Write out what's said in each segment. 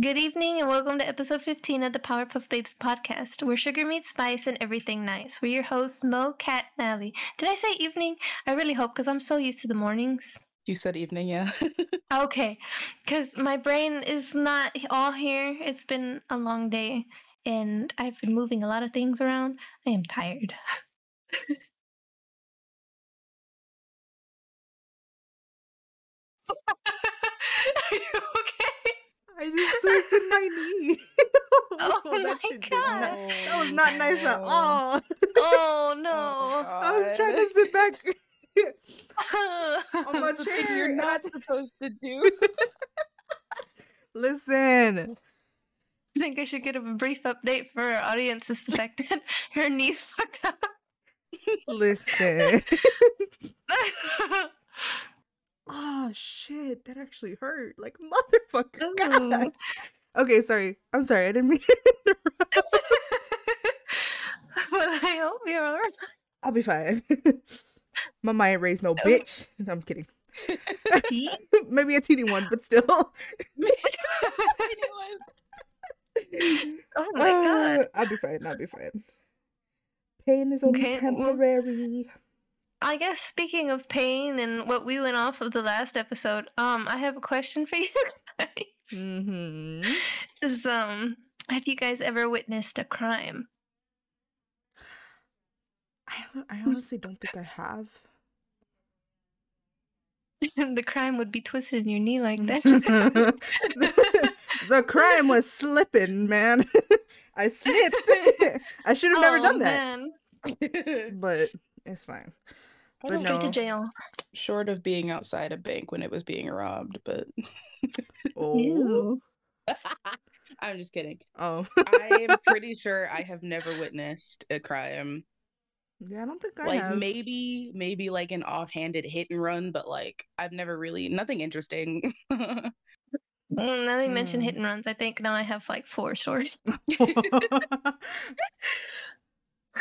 Good evening and welcome to episode 15 of the Powerpuff Babes podcast, where sugar meets spice and everything nice. We're your hosts, Mo, Kat, and Allie. Did I say evening? I really hope because I'm so used to the mornings. You said evening, yeah. Okay, because my brain is not all here. It's been a long day and I've been moving a lot of things around. I am tired. Are you okay? I just twisted my knee. Oh, oh my that shit did not- God. that was not nice at all. Oh Oh, no. I was trying to sit back on my That's the chair. thing you're not supposed to do. Listen, I think I should give a brief update for our audience. Is the fact that her knee's fucked up. listen. Oh shit, that actually hurt like motherfucker. God. Okay, sorry. I'm sorry. I didn't mean to interrupt. but I hope you're alright. I'll be fine. My mind raised no bitch. No, I'm kidding. Maybe a teeny one, but still. Oh my god. Uh, I'll be fine. I'll be fine. Pain is only Okay, well- temporary. I guess speaking of pain and what we went off of the last episode, um, I have a question for you guys. Mm-hmm. Is um, have you guys ever witnessed a crime? I, I honestly don't think I have. the crime would be twisting your knee like that. the, the crime was slipping, man. I slipped. I should have never Oh, done that, man. but it's fine. I But don't Straight to jail. Short of being outside a bank when it was being robbed, but Oh, I'm just kidding. oh, I am pretty sure I have never witnessed a crime. yeah. I don't think I like have. maybe, maybe like an offhanded hit and run, but like I've never really nothing interesting. Well, now that you mention Hmm. hit and runs, I think now I have like four stories.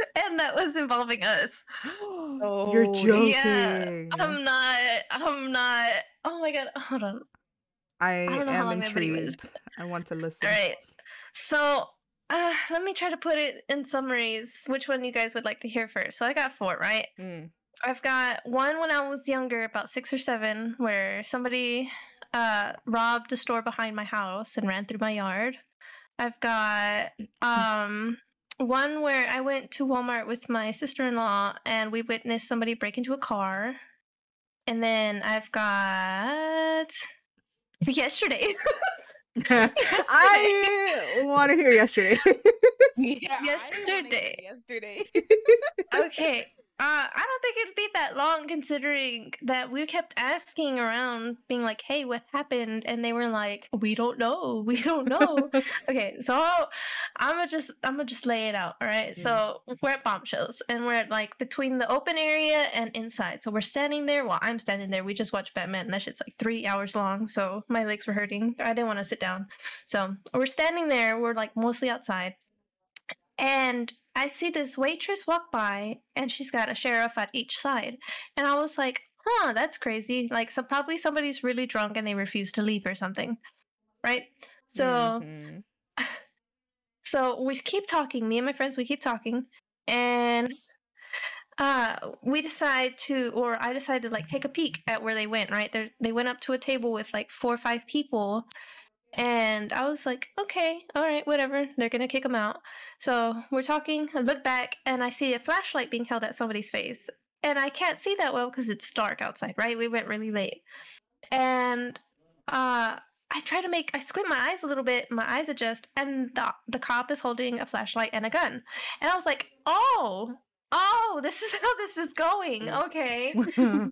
and that was involving us. Oh, You're joking. Yeah, I'm not. I'm not. Oh my god. Hold on. I, don't know how am long that is, intrigued. I want to listen. All right. So, uh, let me try to put it in summaries. Which one you guys would like to hear first? So I got four, right? Mm. I've got one when I was younger, about six or seven, where somebody uh, robbed a store behind my house and ran through my yard. I've got um, one where I went to Walmart with my sister in law and we witnessed somebody break into a car. And then I've got yesterday. I want to hear yesterday. yeah, I wanna hear Yesterday. Yesterday. okay. Uh, I don't think it'd be that long considering that we kept asking around, being like, hey, what happened? And they were like, we don't know. We don't know. okay, so I'm gonna just I'm gonna just lay it out. All right. So we're at bombshells and we're at like between the open area and inside. So we're standing there. Well, I'm standing there. We just watched Batman. And that shit's like three hours long. So my legs were hurting. I didn't want to sit down. So we're standing there. We're like mostly outside. And I see this waitress walk by and she's got a sheriff at each side. And I was like, huh, that's crazy. Like, so probably somebody's really drunk and they refuse to leave or something. Right? So. Mhm. So we keep talking, me and my friends, we keep talking, and uh we decide to or I decided to like take a peek at where they went, right? They they went up to a table with like four or five people and I was like, okay, all right, whatever. They're gonna kick them out. So we're talking. I look back and I see a flashlight being held at somebody's face, and I can't see that well because it's dark outside. Right? We went really late, and uh, I try to make I squint my eyes a little bit, my eyes adjust, and the the cop is holding a flashlight and a gun. And I was like, "Oh, oh, this is how this is going." Okay.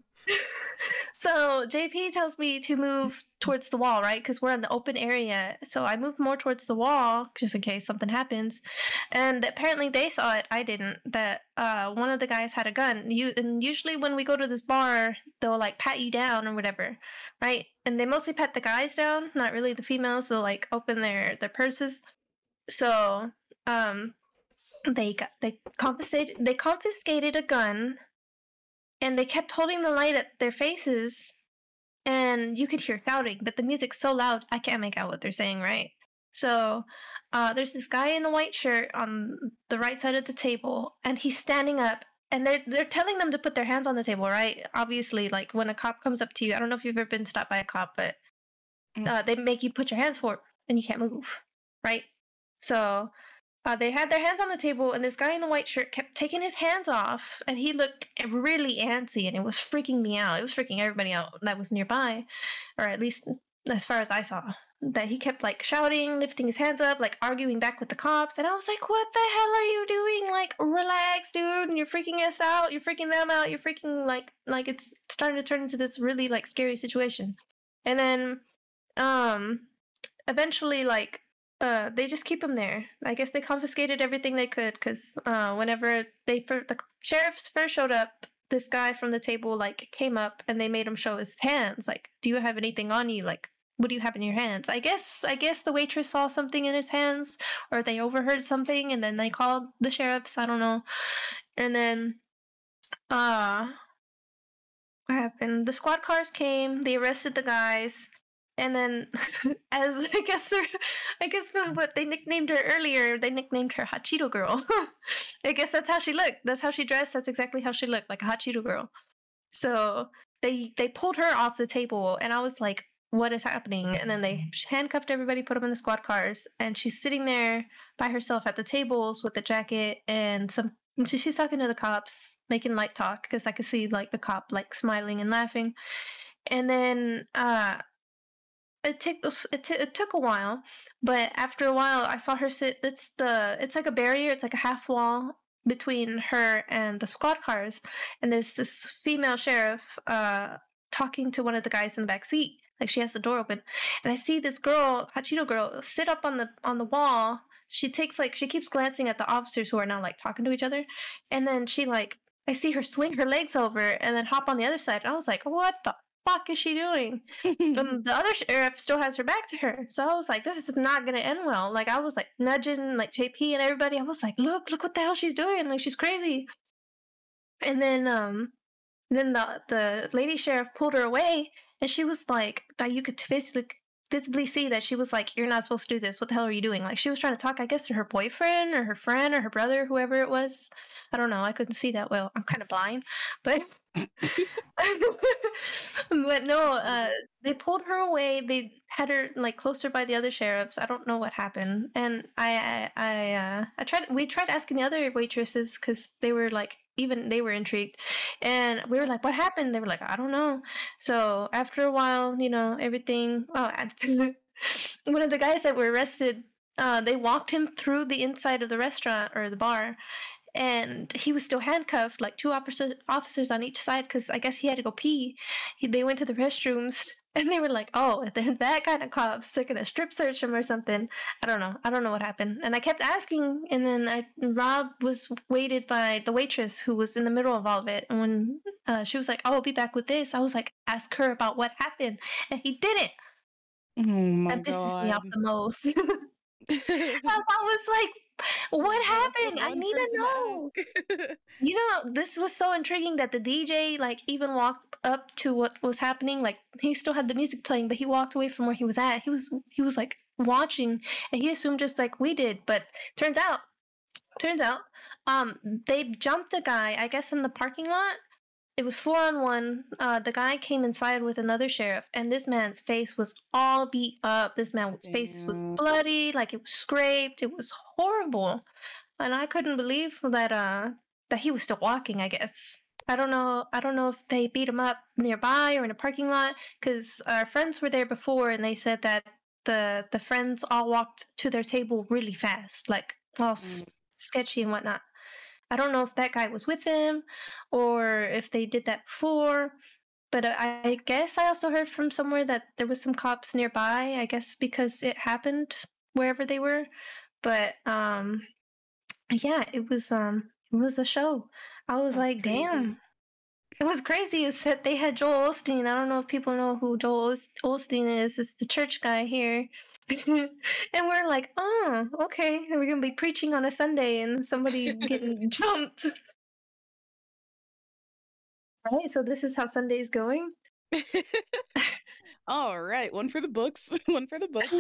so JP tells me to move towards the wall, right? Because we're in the open area. So I move more towards the wall just in case something happens. And apparently they saw it. I didn't. That uh, one of the guys had a gun. You and usually when we go to this bar, they'll like pat you down or whatever, right? And they mostly pat the guys down, not really the females. They'll like open their their purses. So um, they got they confiscated they confiscated a gun and they kept holding the light at their faces and you could hear shouting but the music's so loud i can't make out what they're saying right So uh, there's this guy in a white shirt on the right side of the table, and he's standing up. And they're they're telling them to put their hands on the table, right? Obviously, like when a cop comes up to you, I don't know if you've ever been stopped by a cop, but Mm. uh, they make you put your hands forward, and you can't move, right? So uh, they had their hands on the table, and this guy in the white shirt kept taking his hands off, and he looked really antsy, and it was freaking me out. It was freaking everybody out that was nearby, or at least as far as I saw. That he kept like shouting, lifting his hands up, like arguing back with the cops, and I was like, "What the hell are you doing? Like, relax, dude! And you're freaking us out. You're freaking them out. You're freaking like like it's starting to turn into this really like scary situation." And then, um, eventually, like uh they just keep him there. I guess they confiscated everything they could because uh whenever they fir- the sheriffs first showed up this guy from the table like came up and they made him show his hands like do you have anything on you? Like what do you have in your hands? I guess i guess the waitress saw something in his hands or they overheard something and then they called the sheriffs i don't know. And then uh what happened? The squad cars came they arrested the guys and then as i guess they're i guess what- what they nicknamed her earlier they nicknamed her hot cheeto girl. I guess that's how she looked. That's how she dressed. That's exactly how she looked like a hot cheeto girl. So they they pulled her off the table and i was like what is happening? And then they handcuffed everybody put them in the squad cars and she's sitting there by herself at the tables with the jacket and some she- she's talking to the cops making light talk because i could see like the cop like smiling and laughing. And then uh it took it, t- it took a while but after a while i saw her sit it's the it's like a barrier it's like a half wall between her and the squad cars and there's this female sheriff uh talking to one of the guys in the back seat like she has the door open and i see this girl hot cheeto girl sit up on the on the wall. She takes like she keeps glancing at the officers who are now like talking to each other and then she like i see her swing her legs over and then hop on the other side and i was like what the fuck is she doing um, the other sheriff still has her back to her. So I was like, this is not gonna end well. Like I was like nudging like JP and everybody. I was like, look, look what the hell she's doing. Like she's crazy. And then um then the the lady sheriff pulled her away and she was like, but you could visibly visibly see that she was like, You're not supposed to do this. What the hell are you doing? Like she was trying to talk, I guess, to her boyfriend or her friend or her brother, whoever it was. I don't know. I couldn't see that well. I'm kind of blind. But but no, uh, they pulled her away. They had her like closer by the other sheriffs. I don't know what happened, and I, I, I, uh, I tried. We tried asking the other waitresses because they were like, even they were intrigued, and we were like, "What happened?" They were like, "I don't know." So after a while, you know, everything. Oh, one of the guys that were arrested, uh, they walked him through the inside of the restaurant or the bar, and he was still handcuffed, like two officer, officers on each side, because I guess he had to go pee. He, they went to the restrooms, and they were like, "Oh, if they're that kind of cops, they're gonna strip search him or something." I don't know. I don't know what happened, and I kept asking, and then I Rob was waited by the waitress who was in the middle of all of it, and when uh, she was like, "Oh, I'll be back with this," I was like, "Ask her about what happened," and he didn't. oh my That pisses me off the most. I was like, "What happened? I need to know." You know, this was so intriguing that the DJ like even walked up to what was happening. Like he still had the music playing, but he walked away from where he was at. He was he was like watching, and he assumed just like we did. But turns out, turns out, um, they jumped a guy. I guess in the parking lot. It was four on one. Uh, the guy came inside with another sheriff, and this man's face was all beat up. This man's face was bloody, like it was scraped. It was horrible, and I couldn't believe that. Uh, that he was still walking. I guess I don't know. I don't know if they beat him up nearby or in a parking lot because our friends were there before, and they said that the the friends all walked to their table really fast, like all Mm. sketchy and whatnot. I don't know if that guy was with them or if they did that before. But I guess I also heard from somewhere that there was some cops nearby. I guess because it happened wherever they were. But um, yeah, it was um, it was a show. I was That's like, crazy. damn. It was crazy. It's that they had Joel Osteen. I don't know if people know who Joel Os- Osteen is. It's the church guy here. and we're like, oh, okay. We're going to be preaching on a Sunday and somebody getting jumped. Right? So this is how Sunday's going. All right, one for the books, one for the books.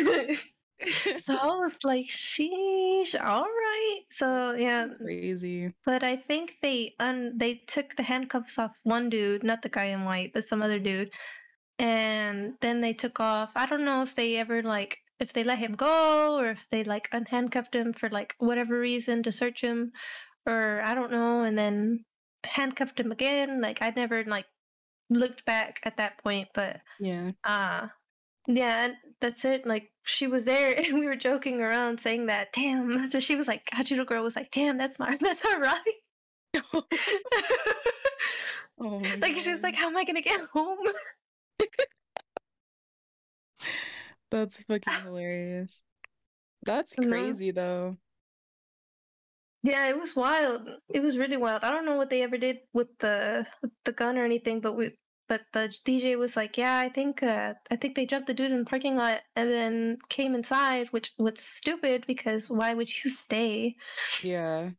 so I was like, sheesh, all right. So yeah, Crazy. but I think they un they took the handcuffs off one dude, not the guy in white, but some other dude, and then they took off. I don't know if they ever like if they let him go or if they like unhandcuffed him for like whatever reason to search him, or I don't know, and then handcuffed him again. Like I'd never like looked back at that point, but Yeah. uh yeah, and that's it. Like she was there and we were joking around saying that, damn. So she was like, Hot Cheeto girl was like, damn, that's my that's our ride. oh like she was like, How am I gonna get home? That's fucking hilarious. That's No. crazy though. Yeah, it was wild. It was really wild. I don't know what they ever did with the with the gun or anything, but we but the DJ was like, Yeah, I think uh I think they jumped the dude in the parking lot and then came inside, which was stupid because why would you stay? Yeah.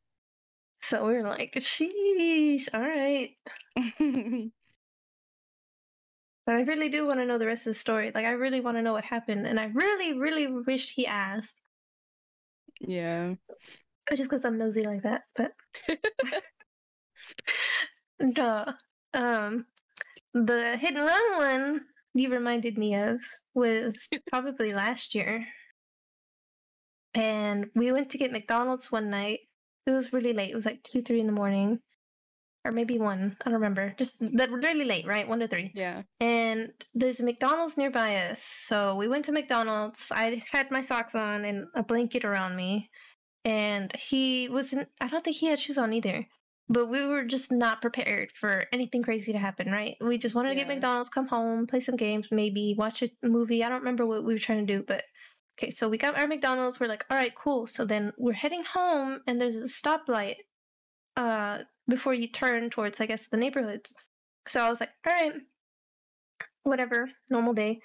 So we were like, sheesh, all right. But I really do want to know the rest of the story. Like, I really want to know what happened, and I really, really wished he asked. yeah. Just because I'm nosy like that. But no, um, the hit and run one you reminded me of was probably last year, and we went to get McDonald's one night. It was really late. It was like two, three in the morning, or maybe one. I don't remember. Just but really late, right? One to three. Yeah. and there's a McDonald's nearby us. So we went to McDonald's. I had my socks on and a blanket around me. And he wasn't, I don't think he had shoes on either. But we were just not prepared for anything crazy to happen, right? We just wanted to get McDonald's, come home, play some games, maybe watch a movie. I don't remember what we were trying to do, but okay, so we got our McDonald's. We're like, all right, cool. So then we're heading home, and there's a stoplight uh, before you turn towards, I guess, the neighborhoods. So I was like, all right, whatever, normal day.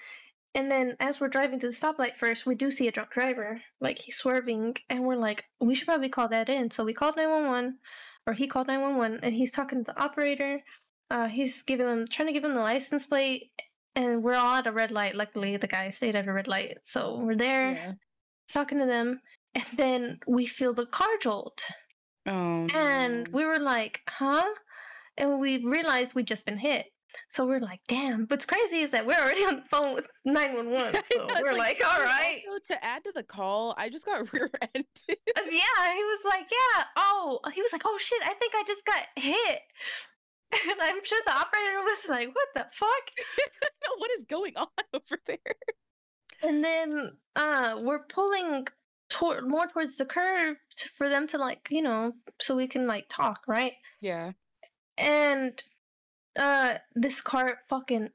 And then as we're driving to the stoplight first, we do see a drunk driver. Like he's swerving, and we're like, we should probably call that in. So we called 911, or he called 911, and he's talking to the operator. Uh, he's giving them, trying to give him the license plate, and we're all at a red light. Luckily, the guy stayed at a red light. So we're there Yeah. talking to them, and then we feel the car jolt. Oh. And no. we were like, huh? And we realized we'd just been hit. So we're like, damn. What's crazy is that we're already on the phone with 911. So know, we're like, all "Oh, right. Also, to add to the call, I just got rear-ended. Yeah, he was like, yeah. Oh, he was like, oh shit, I think I just got hit. And I'm sure the operator was like, what the fuck? What is going on over there? And then uh we're pulling toward more towards the curb t- for them to like, you know, so we can like talk, right? Yeah. and uh this car fucking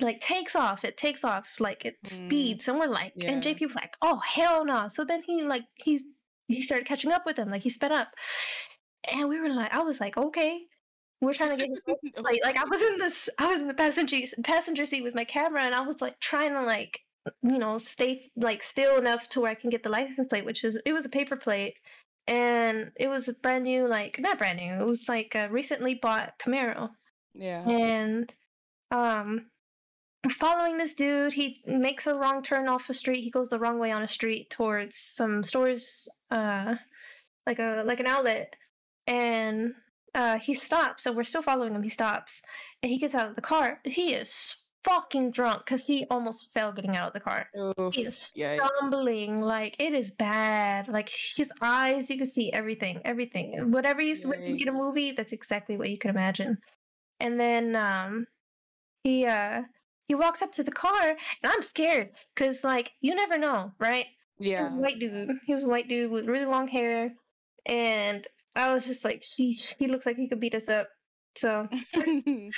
like takes off. It takes off like it Mm. speeds and we're like and jp was like oh hell no. So then he like he's he started catching up with him. Like he sped up. And we were like i was like okay. We're trying to get license like i was in this i was in the passenger passenger seat with my camera and i was like trying to like you know stay like still enough to where i can get the license plate which is it was a paper plate and it was a brand new like not brand new it was like a recently bought camaro Yeah. and um following this dude he makes a wrong turn off a street he goes the wrong way on a street towards some stores uh like a like an outlet and uh he stops so we're still following him he stops and he gets out of the car he is fucking drunk because he almost fell getting out of the car. Oh, he is yikes. stumbling like it is bad. Like his eyes you can see everything everything. Whatever you s- when you get a movie that's exactly what you can imagine. And then um he uh he walks up to the car and i'm scared because like you never know right? Yeah. white dude. He was a white dude with really long hair and i was just like she he looks like he could beat us up so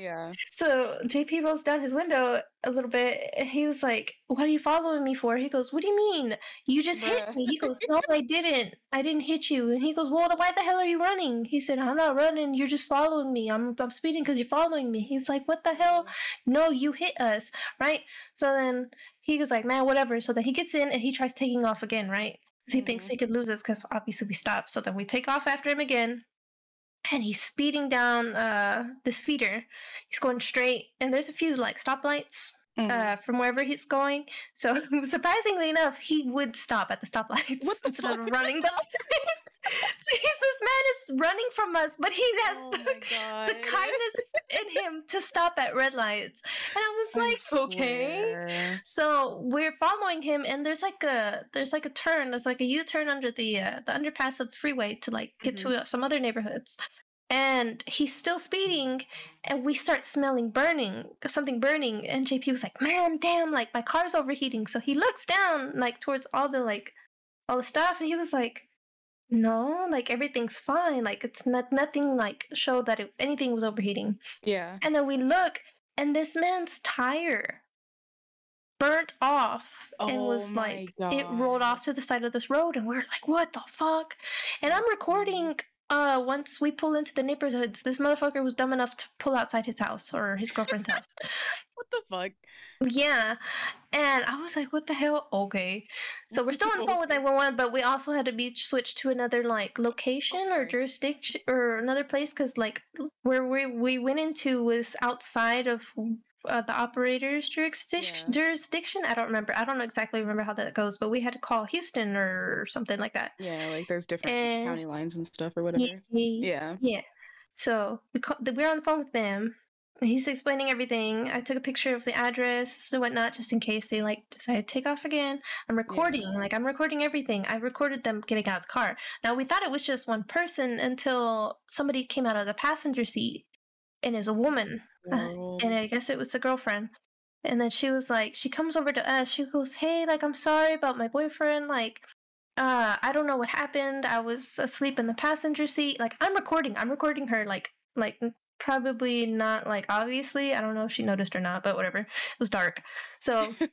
yeah. so JP rolls down his window a little bit. And he was like, What are you following me for? He goes, What do you mean? You just hit me. He goes, No, I didn't. I didn't hit you. And he goes, Well, why the hell are you running? He said, I'm not running. You're just following me. I'm, I'm speeding because you're following me. He's like, What the hell? No, you hit us. Right? So then he was like, Man, whatever. So then he gets in and he tries taking off again, right? Because he thinks Mhm. he could lose us because obviously we stopped. So then we take off after him again. And he's speeding down uh this feeder. He's going straight, and there's a few like stoplights Mhm. uh, from wherever he's going. So surprisingly enough, he would stop at the stoplights instead of running the lights. This man is running from us, but he has Oh the, the kindness in him to stop at red lights. And I was I like, okay. So we're following him, and there's like a there's like a turn. There's like a U turn under the uh, the underpass of the freeway to like get to uh, some other neighborhoods. And he's still speeding, and we start smelling burning, something burning. And JP was like, "Man, damn! Like my car's overheating." So he looks down, like towards all the like all the stuff, and he was like, "No, like everything's fine. Like it's not nothing like showed that it anything was overheating." Yeah. And then we look, and this man's tire burnt off and Oh was my like it rolled off to the side of this road, and we're like, "What the fuck?" And I'm recording. Uh, once we pull into the neighborhoods, this motherfucker was dumb enough to pull outside his house or his girlfriend's house. What the fuck? Yeah, and I was like, "What the hell?" Okay, so we're still on the phone with Okay. 911, but we also had to be switched to another like location or jurisdiction or another place because like where we we went into was outside of uh, the operator's jurisdiction. Yeah. Jurisdiction. I don't remember. I don't exactly remember how that goes, but we had to call Houston or something like that. Yeah, like there's different And- county lines and stuff or whatever. ye- Yeah. yeah. So we call, we we're on the phone with them. He's explaining everything. I took a picture of the address and whatnot, just in case they like decide to take off again. I'm recording, Yeah. like I'm recording everything. I recorded them getting out of the car. Now we thought it was just one person until somebody came out of the passenger seat, and is a woman, uh, and I guess it was the girlfriend. And then she was like, she comes over to us. She goes, "Hey, like I'm sorry about my boyfriend. Like, uh, I don't know what happened. I was asleep in the passenger seat. Like, I'm recording. I'm recording her. Like, like probably not like obviously. I don't know if she noticed or not, but whatever. It was dark, so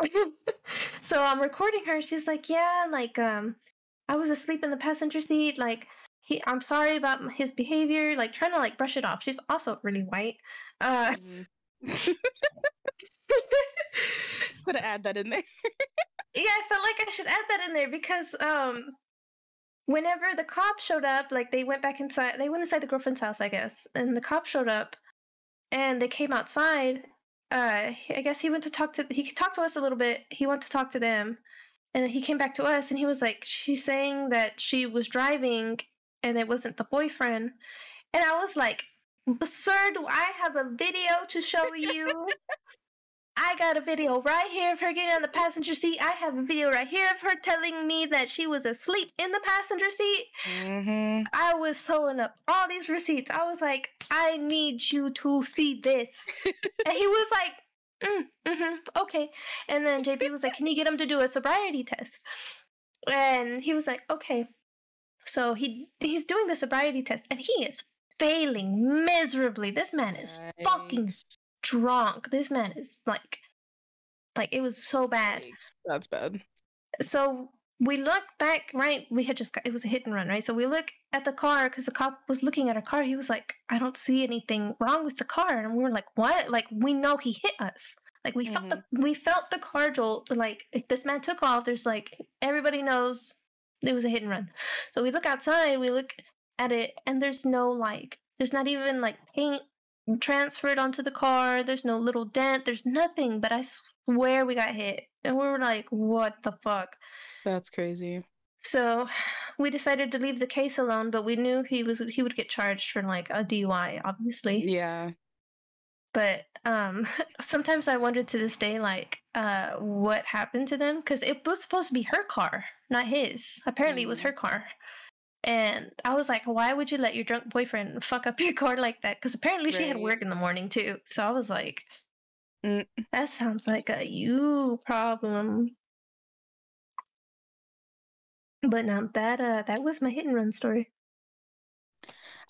so I'm recording her. She's like, "Yeah, like um, I was asleep in the passenger seat. Like, he, I'm sorry about his behavior. Like, trying to like brush it off. She's also really white. Uh, Mhm. Just gonna add that in there. yeah, I felt like I should add that in there because um, whenever the cop showed up, like they went back inside. They went inside the girlfriend's house, I guess, and the cop showed up, and they came outside. Uh, I guess he went to talk to. He talked to us a little bit. He went to talk to them, and he came back to us, and he was like, "She's saying that she was driving, and it wasn't the boyfriend." And I was like, "Sir, do I have a video to show you?" I got a video right here of her getting on the passenger seat. I have a video right here of her telling me that she was asleep in the passenger seat. Mm-hmm. I was sewing up all these receipts. I was like, I need you to see this. and he was like, mm, mm-hmm, okay. And then JP was like, Can you get him to do a sobriety test? And he was like, Okay. So he he's doing the sobriety test and he is failing miserably. This man is fucking drunk. This man is like, like it was so bad. That's bad. So we look back, right? We had just got, it was a hit and run, right? So we look at the car because the cop was looking at our car. He was like, "I don't see anything wrong with the car," and we were like, "What?" Like we know he hit us. Like we felt the mm-hmm. we felt the car jolt. Like if this man took off, there's like everybody knows it was a hit and run. So we look outside, we look at it, and there's no like, there's not even like paint transferred onto the car. There's no little dent. There's nothing. But I swear we got hit, and we were like, "What the fuck?" That's crazy. So we decided to leave the case alone, but we knew he was he would get charged for like a DUI, obviously. Yeah. But um sometimes I wonder to this day like uh what happened to them cuz it was supposed to be her car, not his. Apparently it was Mm. her car. And I was like, why would you let your drunk boyfriend fuck up your car like that? Cuz apparently she had work in the morning too. So I was like Mm. that sounds like a you problem. But no, that uh that was my hit and run story.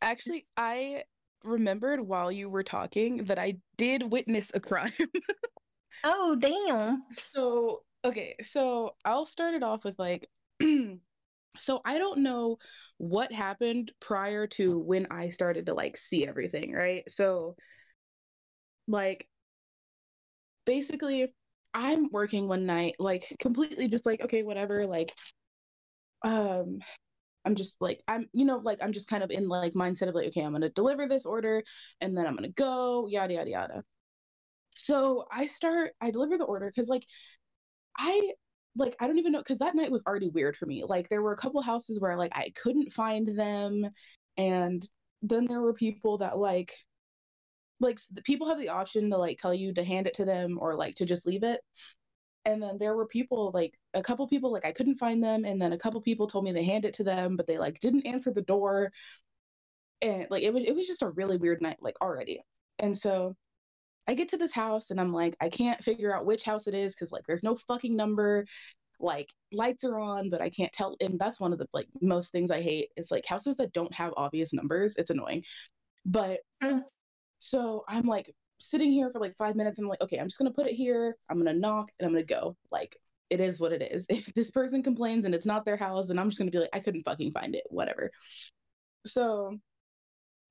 Actually, I remembered while you were talking that I did witness a crime. Oh damn. So, okay, so I'll start it off with like, so I don't know what happened prior to when I started to like see everything, right? So, like, basically, I'm working one night, like, completely just like, okay, whatever, like, um, I'm just like, I'm, you know, like, I'm just kind of in like mindset of like, okay, I'm gonna deliver this order and then I'm gonna go, yada, yada, yada. So I start, I deliver the order because, like, I like I don't even know because that night was already weird for me. Like there were a couple houses where like I couldn't find them, and then there were people that like like people have the option to like tell you to hand it to them or like to just leave it. And then there were people like a couple people like I couldn't find them, and then a couple people told me they hand it to them, but they like didn't answer the door, and like it was it was just a really weird night like already. And so I get to this house and I'm like, I can't figure out which house it is because like there's no fucking number. Like lights are on, but I can't tell. And that's one of the like most things I hate is like houses that don't have obvious numbers. It's annoying. But mm. so I'm like sitting here for like five minutes and I'm like, okay, I'm just gonna put it here. I'm gonna knock and I'm gonna go. Like it is what it is. If this person complains and it's not their house, and I'm just gonna be like, I couldn't fucking find it, whatever. So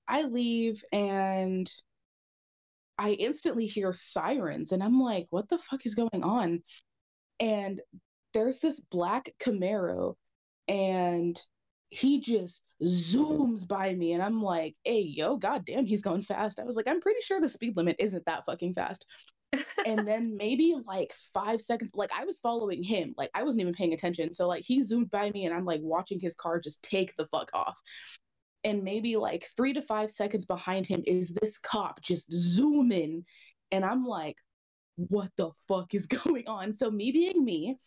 I leave and I instantly hear sirens and I'm like, what the fuck is going on? And there's this black Camaro and he just zooms by me and I'm like, hey, yo, goddamn, he's going fast. I was like, I'm pretty sure the speed limit isn't that fucking fast. and then maybe like five seconds, like I was following him, like I wasn't even paying attention. So like he zoomed by me and I'm like watching his car just take the fuck off and maybe like three to five seconds behind him is this cop just zooming and i'm like what the fuck is going on so me being me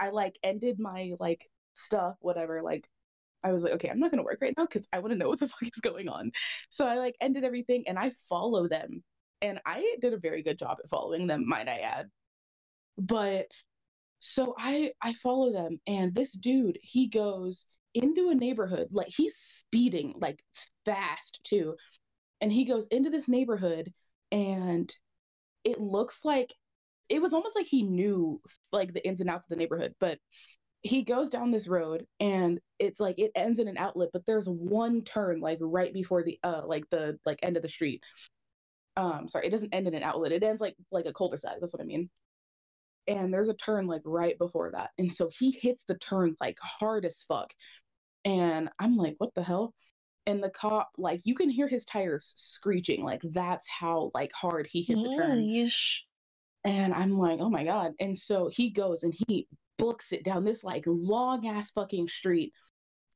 i like ended my like stuff whatever like i was like okay i'm not gonna work right now because i want to know what the fuck is going on. So i like ended everything and i follow them and i did a very good job at following them might i add. But so i i follow them and this dude he goes into a neighborhood like he's speeding like fast too and he goes into this neighborhood and it looks like it was almost like he knew like the ins and outs of the neighborhood but he goes down this road and it's like it ends in an outlet but there's one turn like right before the uh like the like end of the street. Um sorry it doesn't end in an outlet. It ends like like a cul-de-sac that's what i mean. And there's a turn like right before that. And so he hits the turn like hard as fuck. And i'm like what the hell? And the cop like you can hear his tires screeching. Like that's how like hard he hit the turn. Yeesh. and i'm like oh my god. And so he goes and he books it down this like long ass fucking street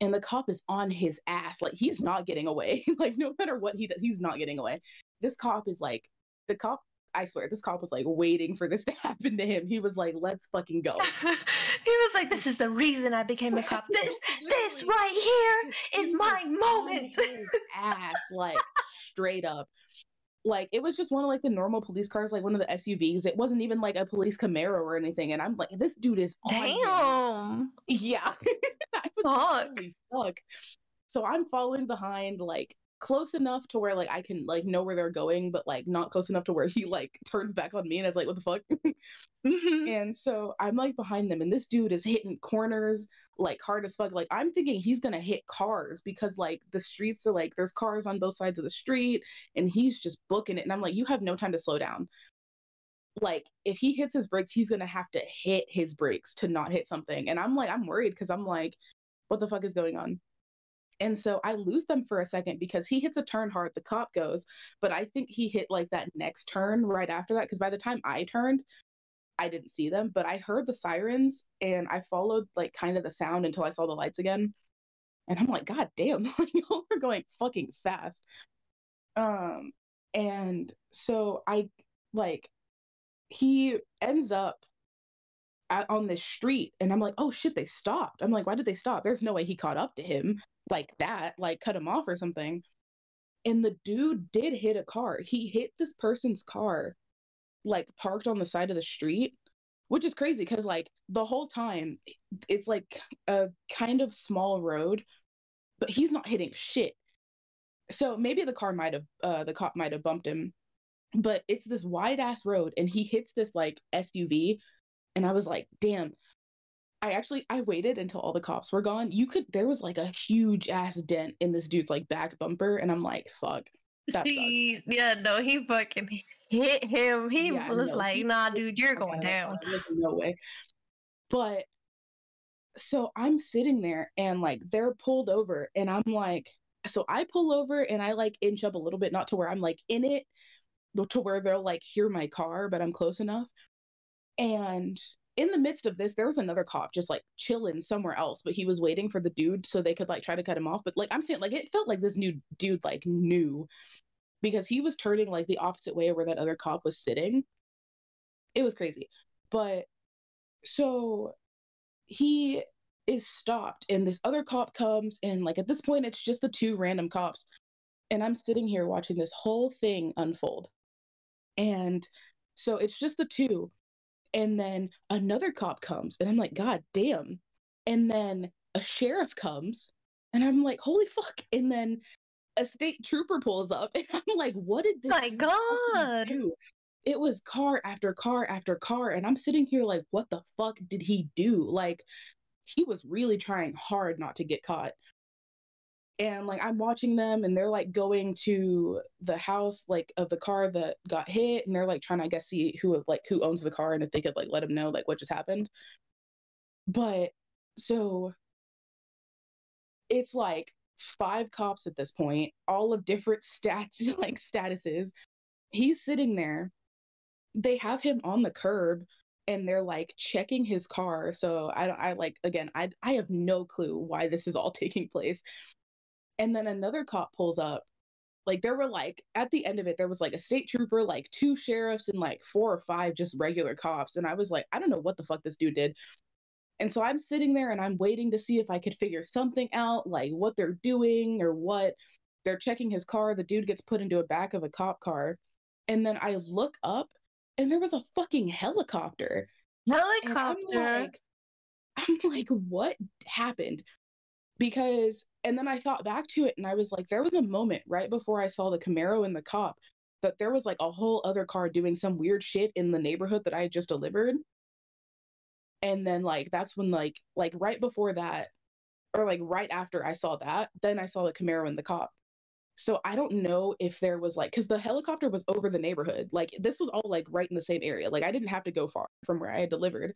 and the cop is on his ass like he's not getting away like no matter what he does he's not getting away this cop is like the cop I swear, this cop was like waiting for this to happen to him. He was like, "Let's fucking go." he was like, "This is the reason I became a cop. This, this right here is my moment." ass, like straight up. Like it was just one of like the normal police cars, like one of the SUVs. It wasn't even like a police Camaro or anything. And I'm like, this dude is damn. Yeah, I was fuck. fuck. So I'm following behind, like close enough to where like I can like know where they're going, but like not close enough to where he like turns back on me and is like, what the fuck? mm-hmm. And so I'm like behind them, and this dude is hitting corners like hard as fuck. Like I'm thinking he's gonna hit cars because like the streets are like there's cars on both sides of the street, and he's just booking it. And I'm like, you have no time to slow down. Like if he hits his brakes, he's gonna have to hit his brakes to not hit something. And I'm like, I'm worried because I'm like, what the fuck is going on? And so I lose them for a second because he hits a turn hard, the cop goes, but I think he hit like that next turn right after that. Because by the time I turned, I didn't see them, but I heard the sirens and I followed like kind of the sound until I saw the lights again. And I'm like, God damn, like are going fucking fast. Um, and so I like he ends up at, on this street and I'm like, oh shit, they stopped. I'm like, why did they stop? There's no way he caught up to him like that, like cut him off or something. And the dude did hit a car. He hit this person's car, like parked on the side of the street, which is crazy because, like, the whole time it's like a kind of small road, but he's not hitting shit. So maybe the car might have, uh, the cop might have bumped him, but it's this wide ass road and he hits this like SUV. And I was like, damn, I actually I waited until all the cops were gone. You could there was like a huge ass dent in this dude's like back bumper, and I'm like, fuck. That he, yeah, no, he fucking hit him. He yeah, was no, like, he, nah, dude, you're going down. There's no way. But so I'm sitting there and like they're pulled over, and I'm like, so I pull over and I like inch up a little bit, not to where I'm like in it, to where they'll like hear my car, but I'm close enough. And in the midst of this, there was another cop just like chilling somewhere else, but he was waiting for the dude so they could like try to cut him off. But like I'm saying, like it felt like this new dude like knew because he was turning like the opposite way where that other cop was sitting. It was crazy. But so he is stopped and this other cop comes and like at this point it's just the two random cops and i'm sitting here watching this whole thing unfold and so it's just the two and then another cop comes and i'm like god damn. And then a sheriff comes and i'm like holy fuck. And then a state trooper pulls up and i'm like what did this My God. do? It was car after car after car and i'm sitting here like what the fuck did he do? Like he was really trying hard not to get caught and like i'm watching them and they're like going to the house like of the car that got hit and they're like trying to i guess see who like who owns the car and if they could like let him know like what just happened. But so it's like five cops at this point all of different stats like statuses. He's sitting there. They have him on the curb and they're like checking his car. So i don't i like again i i have no clue why this is all taking place and then another cop pulls up like there were like at the end of it there was like a state trooper like two sheriffs and like four or five just regular cops and i was like i don't know what the fuck this dude did and so i'm sitting there and i'm waiting to see if i could figure something out like what they're doing or what they're checking his car the dude gets put into a back of a cop car and then i look up and there was a fucking helicopter and Helicopter. I'm like, I'm like, what happened? Because, and then I thought back to it and I was like, there was a moment right before I saw the Camaro and the cop that there was like a whole other car doing some weird shit in the neighborhood that I had just delivered. And then, like, that's when, like, like right before that, or like right after I saw that, then I saw the Camaro and the cop. So I don't know if there was like, because the helicopter was over the neighborhood. Like, this was all like right in the same area. Like, I didn't have to go far from where I had delivered.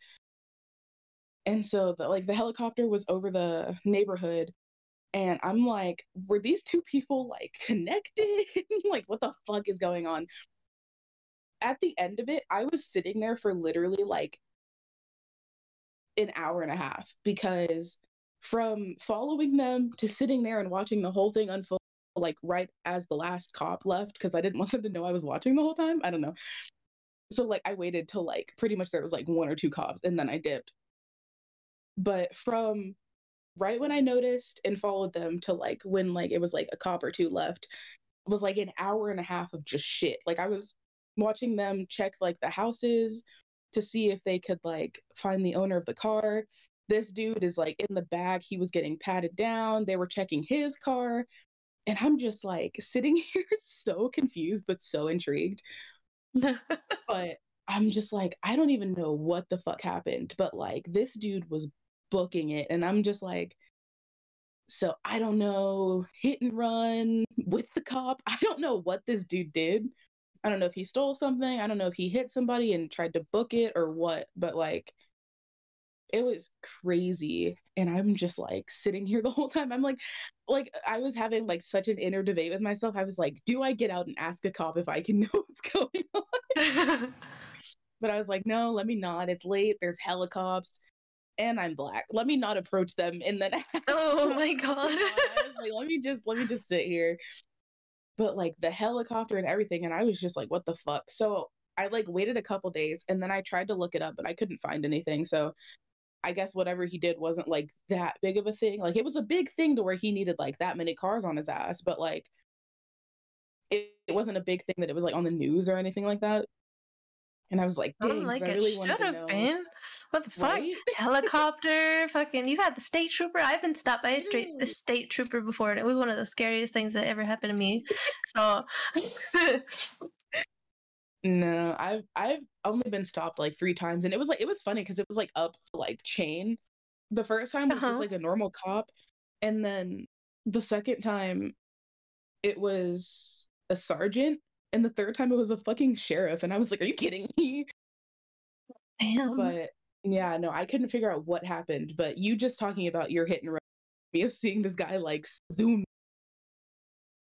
And so the like the helicopter was over the neighborhood and I'm like, were these two people like connected? like what the fuck is going on? At the end of it, I was sitting there for literally like an hour and a half because from following them to sitting there and watching the whole thing unfold like right as the last cop left because I didn't want them to know I was watching the whole time. I don't know. So like I waited till like pretty much there was like one or two cops and then I dipped but from right when I noticed and followed them to like when like it was like a cop or two left was like an hour and a half of just shit. Like I was watching them check like the houses to see if they could like find the owner of the car. This dude is like in the back, he was getting patted down. They were checking his car. And I'm just like sitting here so confused but so intrigued. But I'm just like, I don't even know what the fuck happened. But like this dude was booking it. And I'm just like, so I don't know, hit and run with the cop. I don't know what this dude did. I don't know if he stole something. I don't know if he hit somebody and tried to book it or what, but like it was crazy. And I'm just like sitting here the whole time. I'm like, like I was having like such an inner debate with myself. I was like, do I get out and ask a cop if I can know what's going on? But I was like, no, let me not. It's late. There's helicopters and I'm black. Let me not approach them and then oh my god. Like, let me just let me just sit here. But like the helicopter and everything, and I was just like, what the fuck? So I like waited a couple days and then I tried to look it up, but I couldn't find anything. So I guess whatever he did wasn't like that big of a thing. Like it was a big thing to where he needed like that many cars on his ass, but like it, it wasn't a big thing that it was like on the news or anything like that. And I was like, dang, like I it really wanted should to have know. been. What the fuck? Right? Helicopter, fucking. You got the state trooper. I've been stopped by a straight the state trooper before, and it was one of the scariest things that ever happened to me. So, No, I've I've only been stopped like three times, and it was like it was funny because it was like up the, like chain. The first time was Uh-huh. just like a normal cop, and then the second time it was a sergeant, and the third time it was a fucking sheriff, and I was like, "Are you kidding me?" damn. But yeah, no, I couldn't figure out what happened. But you just talking about your hit and run, me of seeing this guy like zoom,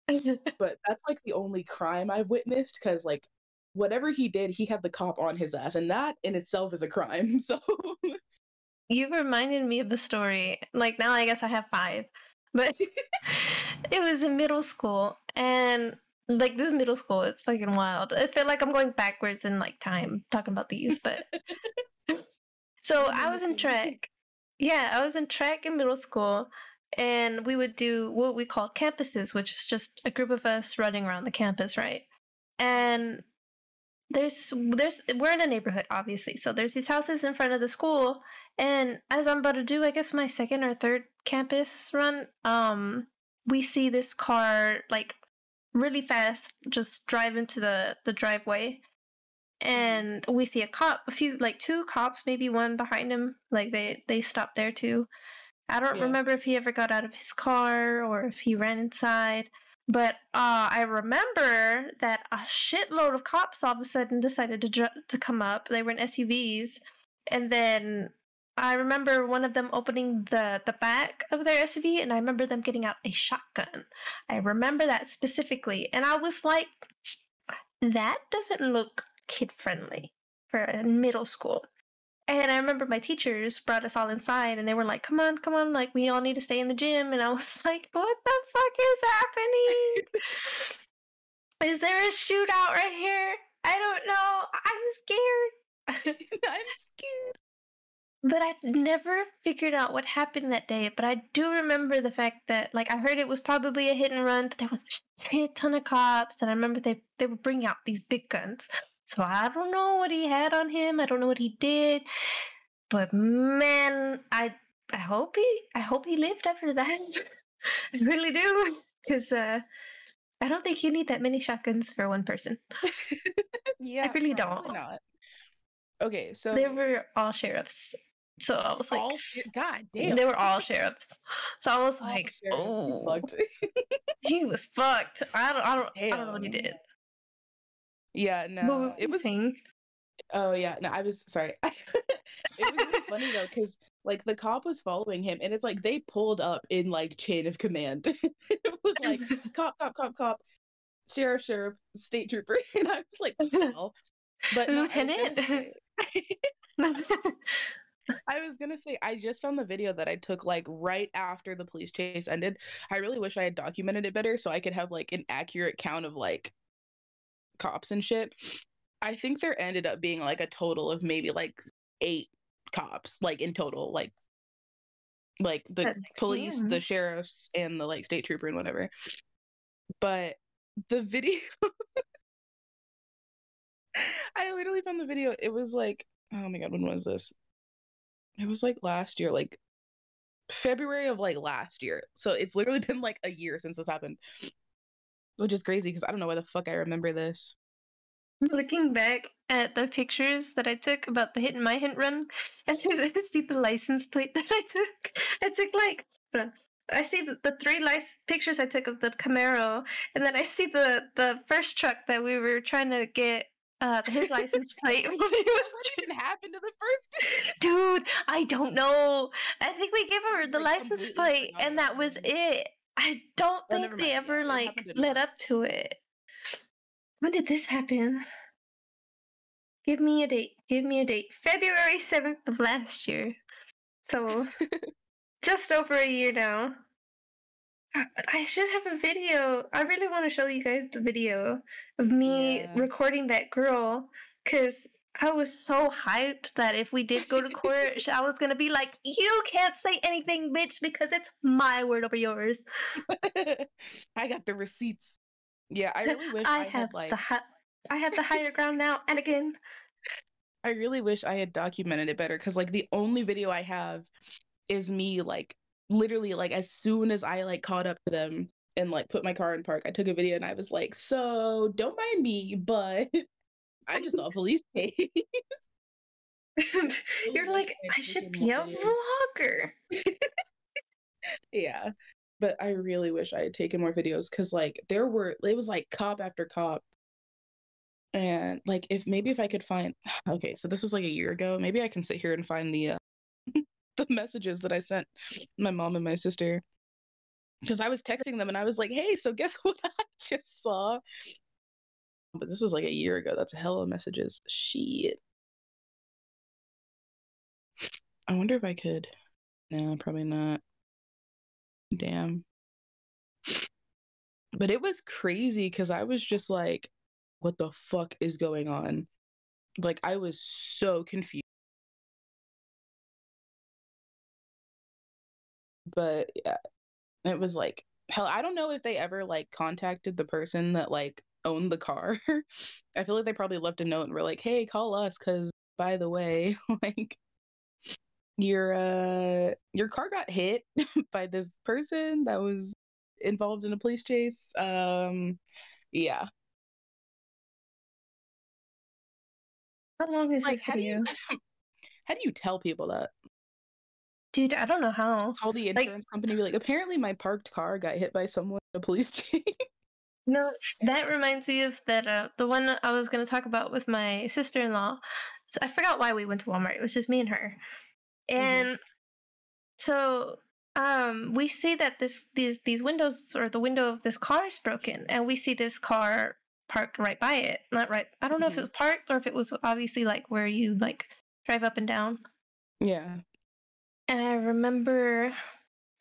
but that's like the only crime I've witnessed because like whatever he did, he had the cop on his ass, and that in itself is a crime. So you've reminded me of the story. Like now I guess I have five. But it was in middle school and like this middle school, it's fucking wild. I feel like I'm going backwards in like time talking about these, but so I was in track. Yeah, I was in track in middle school and we would do what we call campuses, which is just a group of us running around the campus, right? And there's there's we're in a neighborhood obviously so there's these houses in front of the school and as i'm about to do i guess my second or third campus run um we see this car like really fast just drive into the the driveway and we see a cop a few like two cops maybe one behind him like they they stopped there too i don't Yeah. remember if he ever got out of his car or if he ran inside but uh, I remember that a shitload of cops all of a sudden decided to to come up. They were in SUVs, and then I remember one of them opening the the back of their SUV, and I remember them getting out a shotgun. I remember that specifically, and I was like, "That doesn't look kid friendly for uh, middle school." And I remember my teachers brought us all inside and they were like, come on, come on, like we all need to stay in the gym. And I was like, what the fuck is happening? is there a shootout right here? I don't know. I'm scared. I'm scared. but I never figured out what happened that day. But I do remember the fact that, like, I heard it was probably a hit and run, but there was a shit ton of cops. And I remember they, they were bringing out these big guns. So I don't know what he had on him. I don't know what he did. But man, I I hope he I hope he lived after that. I really do. Because uh I don't think you need that many shotguns for one person. yeah, I really don't. Not. Okay, so They were all sheriffs. So I was like all shi- God damn. they were all sheriffs. So I was all like, oh, fucked. he was fucked. I don't I don't I don't know what he did. Yeah, no, it was. saying? Oh yeah, no, I was sorry. it was really funny though, because like the cop was following him, and it's like they pulled up in like chain of command. it was like cop, cop, cop, cop, sheriff, sheriff, state trooper, and I was like, well, but no, I was gonna Lieutenant. say- I was gonna say I just found the video that I took like right after the police chase ended. I really wish I had documented it better so I could have like an accurate count of like cops and shit. I think there ended up being like a total of maybe like eight cops, like in total, like like the police, the sheriffs, and the like state trooper and whatever. But the video I literally found the video. It was like, oh my god, when was this? It was like last year, like February of like last year. So it's literally been like a year since this happened. Which is crazy because I don't know why the fuck I remember this. Looking back at the pictures that I took about the hit and my hint run, and I see the license plate that I took. I took like. I see the, the three lic- pictures I took of the Camaro, and then I see the the first truck that we were trying to get uh, his license plate when he was What even happened to the first? Dude, I don't know. I think we gave her the like, license plate, and that was it. I don't Oh, think they ever Yeah, like led up to it. When did this happen? Give me a date. Give me a date. February 7th of last year. So just over a year now. Uh, I should have a video. I really want to show you guys the video of me Yeah. recording that girl because I was so hyped that if we did go to court, I was gonna be like, "You can't say anything, bitch, because it's my word over yours." I got the receipts. Yeah, I really wish I, I had like the hi- I have the higher ground now, and again, I really wish I had documented it better because like the only video I have is me like literally like as soon as I like caught up to them and like put my car in park, I took a video and I was like, so don't mind me, but I just saw a police case. you're like, I should be a vlogger. yeah. But I really wish I had taken more videos because like there were it was like cop after cop. And like if maybe if I could find okay, so this was like a year ago. Maybe I can sit here and find the uh the messages that I sent my mom and my sister. Because I was texting them and I was like, hey, so guess what I just saw? But this is like a year ago. That's a hell of messages. Shit. I wonder if I could. No, probably not. Damn. But it was crazy because I was just like, what the fuck is going on? Like, I was so confused. But yeah, it was like, hell, I don't know if they ever like contacted the person that like owned the car. I feel like they probably left a note and were like, hey, call us because by the way, like your uh your car got hit by this person that was involved in a police chase. Um yeah. How long is Like this how do you how do you tell people that? Dude, I don't know how. Call the Like- insurance company be like, apparently my parked car got hit by someone in a police chase. No, that reminds me of that uh the one I was gonna talk about with my sister in law. So I forgot why we went to Walmart. It was just me and her. And so um we see that this these these windows or the window of this car is broken and we see this car parked right by it. Not right. I don't know if Mhm. it was parked or if it was obviously like where you like drive up and down. yeah. And I remember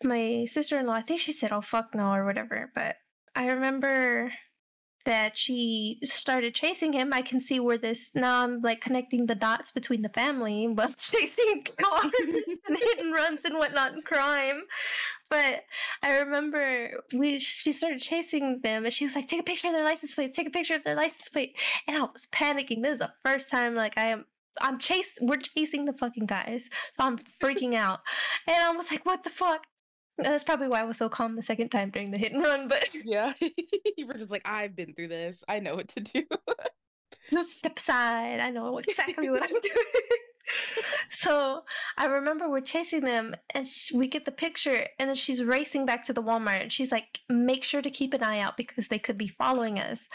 my sister in law, I think she said, oh, fuck no, or whatever. But I remember that she started chasing him. I can see where this, now I'm like connecting the dots between the family, while chasing cars and hit and runs and whatnot and crime. But I remember we she started chasing them and she was like, take a picture of their license plate, take a picture of their license plate. And I was panicking. This is the first time like I am I'm chase we're chasing the fucking guys. So I'm freaking out. And I was like, what the fuck? That's probably why I was so calm the second time during the hit and run, but Yeah. you were just like, I've been through this. I know what to do. step aside. I know exactly what I'm doing. so I remember we're chasing them and sh- we get the picture and then she's racing back to the Walmart and she's like, make sure to keep an eye out because they could be following us.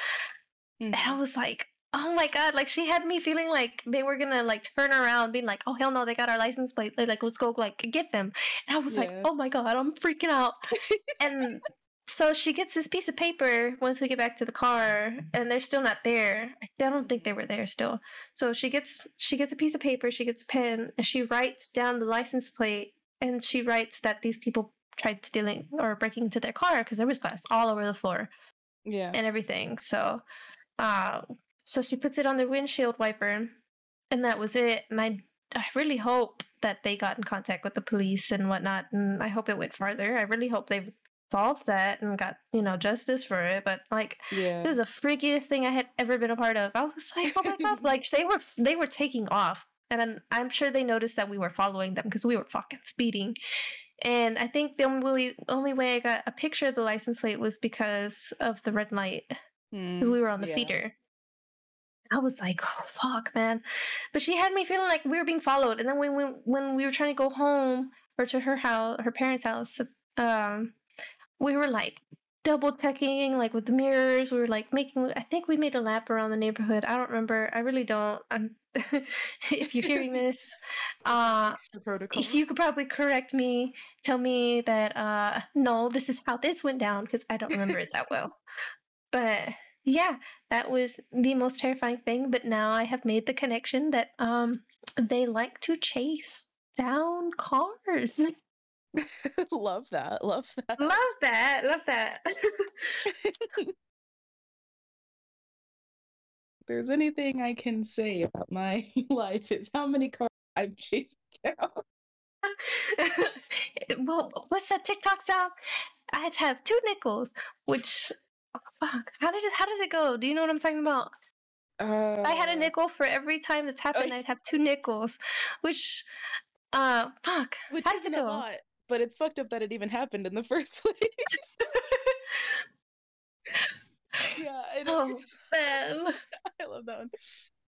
And I mm-hmm. was like, oh my god, like she had me feeling like they were gonna like turn around, being like, oh hell no, they got our license plate. Like, like, let's go like get them. And I was like, oh my god, I'm freaking out. and so she gets this piece of paper once we get back to the car, and they're still not there. I don't think they were there still. So she gets she gets a piece of paper, she gets a pen, and she writes down the license plate, and she writes that these people tried stealing or breaking into their car because there was glass all over the floor yeah. and everything. So, uh, so she puts it on the windshield wiper, and that was it. And I, I really hope that they got in contact with the police and whatnot, and I hope it went farther. I really hope they solved that and got you know justice for it. But like, yeah. this is the freakiest thing I had ever been a part of. I was like, oh my god, like they were they were taking off, and I'm, I'm sure they noticed that we were following them because we were fucking speeding. And I think the only only way I got a picture of the license plate was because of the red light because we were on the Mm, yeah. feeder. I was like, oh fuck, man. But she had me feeling like we were being followed. And then when we when we were trying to go home or to her house, her parents' house, um, we were like double checking, like with the mirrors. We were like making. I think we made a lap around the neighborhood. I don't remember. I really don't. I'm. if you're hearing this, uh, if you could probably correct me, tell me that uh no, this is how this went down because I don't remember it that well. But yeah, that was the most terrifying thing. But now I have made the connection that um they like to chase down cars. love that. Love that. love that. Love that. There's anything I can say about my life, is how many cars I've chased down. well, what's that TikTok sound? I'd have two nickels, which oh, fuck. How did it? How does it go? Do you know what I'm talking about? Uh, I had a nickel for every time that's happened, I'd have two nickels, which, uh, fuck. which how does it a go? lot, but it's fucked up that it even happened in the first place. yeah, I know. oh man. I love that one.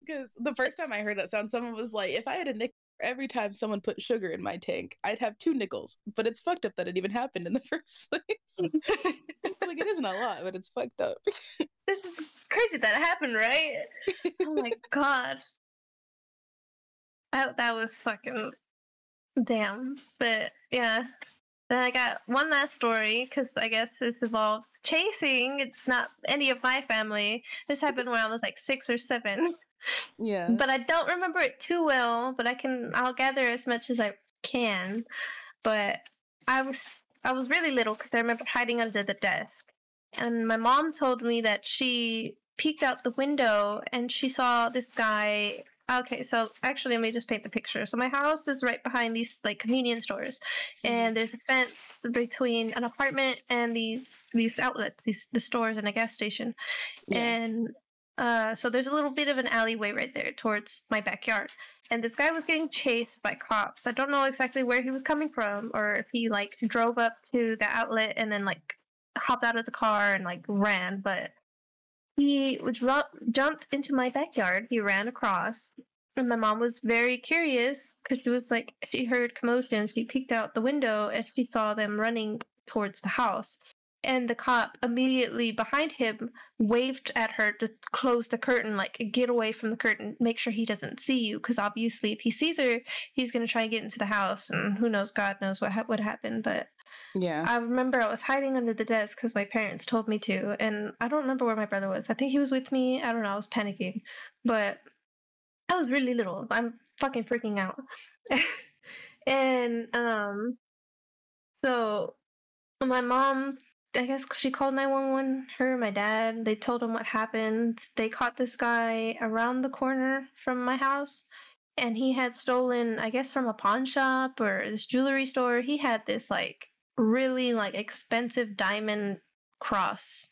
Because the first time I heard that sound, someone was like, if I had a nickel every time someone put sugar in my tank, I'd have two nickels. But it's fucked up that it even happened in the first place. Like, it isn't a lot, but it's fucked up. this is crazy that it happened, right? Oh my god. That that was fucking damn. But yeah. Then I got one last story because I guess this involves chasing. It's not any of my family. This happened when I was like six or seven, Yeah. but I don't remember it too well. But I can, I'll gather as much as I can. But I was, I was really little because I remember hiding under the desk, and my mom told me that she peeked out the window and she saw this guy. Okay, so actually, let me just paint the picture. So my house is right behind these like convenience stores, mm-hmm. and there's a fence between an apartment and these these outlets, these the stores and a gas station, Yeah. and uh, so there's a little bit of an alleyway right there towards my backyard. And this guy was getting chased by cops. I don't know exactly where he was coming from, or if he like drove up to the outlet and then like hopped out of the car and like ran, but he was jumped into my backyard. He ran across, and my mom was very curious because she was like, she heard commotion. She peeked out the window and she saw them running towards the house. And the cop immediately behind him waved at her to close the curtain, like get away from the curtain, make sure he doesn't see you, because obviously if he sees her, he's gonna try and get into the house, and who knows, God knows what ha- would happen. But Yeah. I remember I was hiding under the desk because my parents told me to, and I don't remember where my brother was. I think he was with me. I don't know. I was panicking, but I was really little. I'm fucking freaking out. and um, so my mom, I guess she called nine one one. Her, my dad. They told him what happened. They caught this guy around the corner from my house and he had stolen i guess from a pawn shop or this jewelry store he had this like really like expensive diamond cross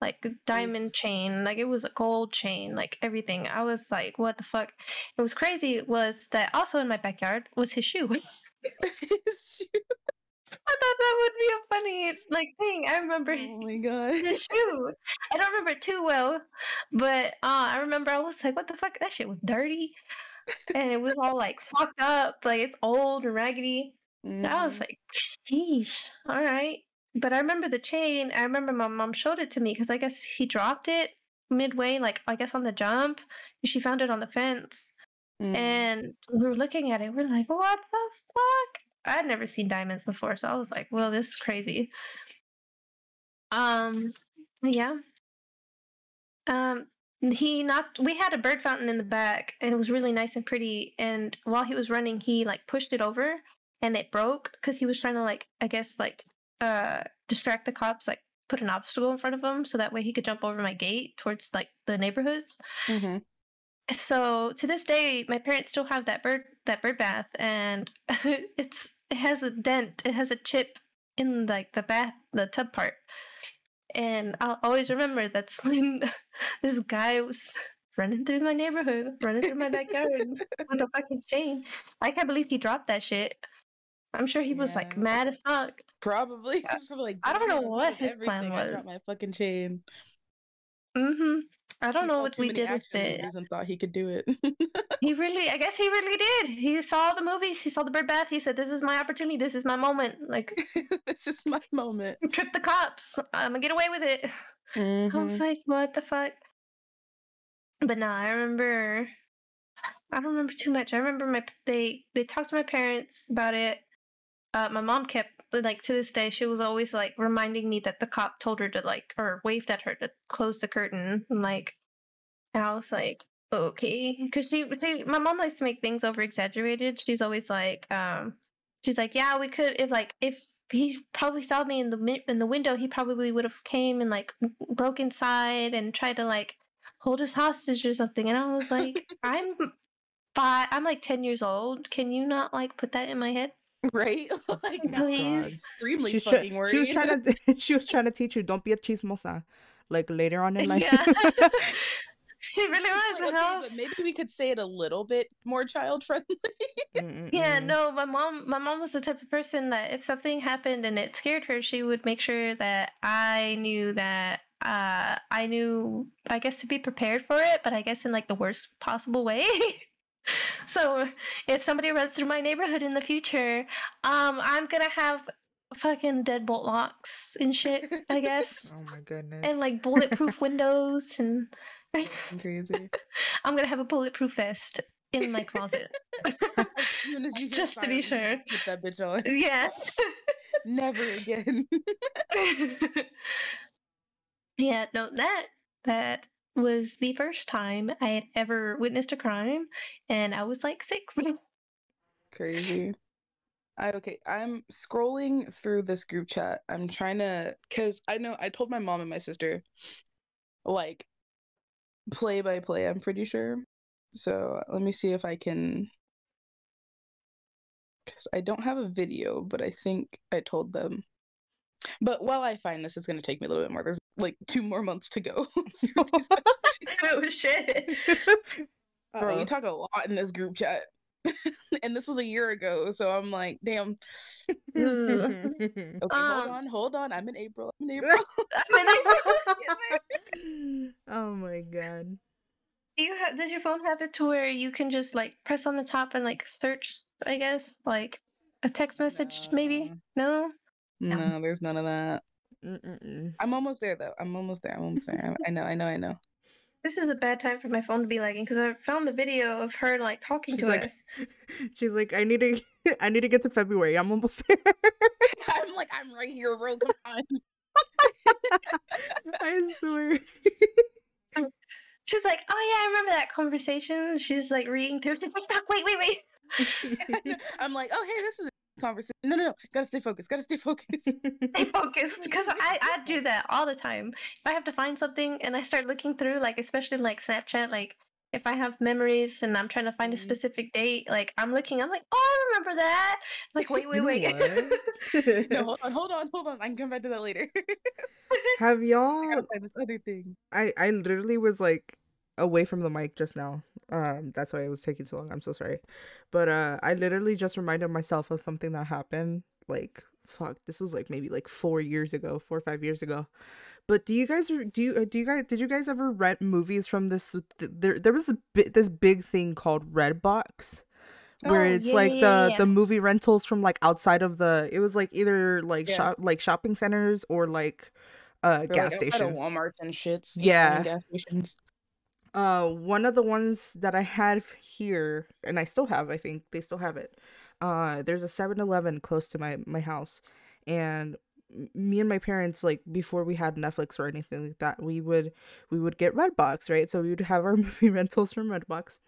like a diamond chain like it was a gold chain like everything i was like what the fuck it was crazy was that also in my backyard was his shoe i thought that would be a funny like thing i remember oh my god. his shoe i don't remember it too well but uh i remember i was like what the fuck that shit was dirty and it was all like fucked up, like it's old and raggedy. And I was Mhm. like, sheesh, all right. But I remember the chain. I remember my mom showed it to me because I guess he dropped it midway, like I guess on the jump. She found it on the fence, Mhm. and we were looking at it. We're like, what the fuck? I'd never seen diamonds before, so I was like, well, this is crazy. Um, yeah. Um, he knocked we had a bird fountain in the back and it was really nice and pretty and while he was running he like pushed it over and it broke because he was trying to like i guess like uh distract the cops like put an obstacle in front of him so that way he could jump over my gate towards like the neighborhoods Mhm. so to this day my parents still have that bird that bird bath and it's it has a dent it has a chip in like the bath the tub part and i'll always remember that's when this guy was running through my neighborhood running through my backyard with a fucking chain i can't believe he dropped that shit i'm sure he was like mad as fuck Probably. I- Probably like, I don't know what his plan everything. I dropped was. my fucking chain. hmm i don't He know what we did with it and thought he could do it. he really i guess he really did he saw the movies he saw the bird bath he said this is my opportunity this is my moment like this is my moment. trip the cops i'm gonna get away with it I Mhm. was like, what the fuck? But no, I remember. I don't remember too much. I remember my they they talked to my parents about it. Uh, my mom kept like to this day she was always like reminding me that the cop told her to like or waved at her to close the curtain and like and I was like okay. Because she see my mom likes to make things over exaggerated. She's always like um she's like yeah we could if like if he probably saw me in the in the window he probably would have came and like broke inside and tried to like hold us hostage or something. And i was like i'm five i'm like 10 years old. Can you not like put that in my head Right? like Oh, Please. extremely She's try- fucking worried. she was trying to she was trying to teach you don't be a chismosa like later on in life yeah she really was like, okay, but was- maybe we could say it a little bit more child friendly. yeah no my mom my mom was the type of person that if something happened and it scared her she would make sure that i knew that uh i knew i guess to be prepared for it but i guess in like the worst possible way so if somebody runs through my neighborhood in the future um i'm gonna have fucking deadbolt locks and shit i guess oh my goodness and like bulletproof windows and crazy. i'm gonna have a bulletproof vest in my closet Just to be sure. Put that bitch on. yeah Never again. yeah, no, that that was the first time I had ever witnessed a crime, and I was like six. Crazy. I okay, I'm scrolling through this group chat. I'm trying to cuz I know I told my mom and my sister like play by play, I'm pretty sure. So, let me see if I can cuz I don't have a video, but I think I told them. But while I find this, it's going to take me a little bit more. There's like two more months to go through these oh shit. Bro, Uh-oh. you talk a lot in this group chat. and this was a year ago, so I'm like, damn. Ugh. Okay, hold Um, on, hold on. I'm in April. I'm in April. I mean, oh my god. do you have? Does your phone have it to where you can just like press on the top and like search? I guess like a text message, maybe. No. no, No. there's none of that. Mm-mm-mm. I'm almost there though. I'm almost there. I'm almost there. I I know, I know, I know. This is a bad time for my phone to be lagging because I found the video of her like talking She's to like- us. She's like, I need to, I need to get to February. I'm almost there. I'm like, I'm right here, bro. Come on. I swear. She's like, "Oh yeah, I remember that conversation." She's like reading through. She's like, "Fuck, wait, wait, wait." I'm like, oh hey, this is a conversation. No, no, no. Gotta stay focused. Gotta stay focused. Stay focused because I I do that all the time. If I have to find something and I start looking through, like especially like Snapchat, like if I have memories and I'm trying to find a Mhm. specific date, like I'm looking, I'm like, "Oh, I remember that." I'm like, wait, wait, wait. no, hold on, hold on, hold on. I can come back to that later. Have y'all gotta find this other thing. I I literally was like away from the mic just now. Um that's why it was taking so long. I'm so sorry. But uh I literally just reminded myself of something that happened like fuck, this was like maybe like 4 years ago, 4 or 5 years ago. But do you guys do you do you guys did you guys ever rent movies from this th- there there was a bit this big thing called Redbox where Oh, it's yeah, like the yeah, the movie rentals from like outside of the it was like either like Yeah. shop like shopping centers or like uh Or, gas like, stations. of Walmarts and shits. Yeah. gas stations. Uh, one of the ones that I had here, and I still have, I think they still have it. Uh, there's a 7-Eleven close to my my house, and me and my parents, like before we had Netflix or anything like that, we would we would get Redbox, right? So we would have our movie rentals from Redbox.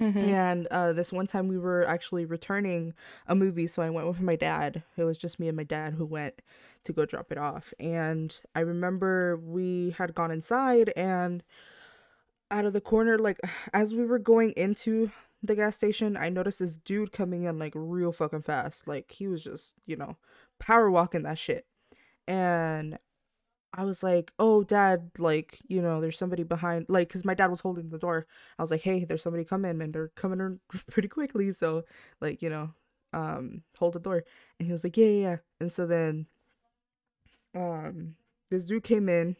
Mhm. And uh, this one time we were actually returning a movie, so I went with my dad. It was just me and my dad who went to go drop it off. And I remember we had gone inside, and out of the corner, like as we were going into the gas station, I noticed this dude coming in like real fucking fast. Like he was just, you know, power walking that shit. And I was like, "Oh, dad, like, you know, there's somebody behind like cuz my dad was holding the door. I was like, "Hey, there's somebody coming and they're coming in pretty quickly, so like, you know, um hold the door." And he was like, "Yeah, yeah, yeah." And so then um this dude came in.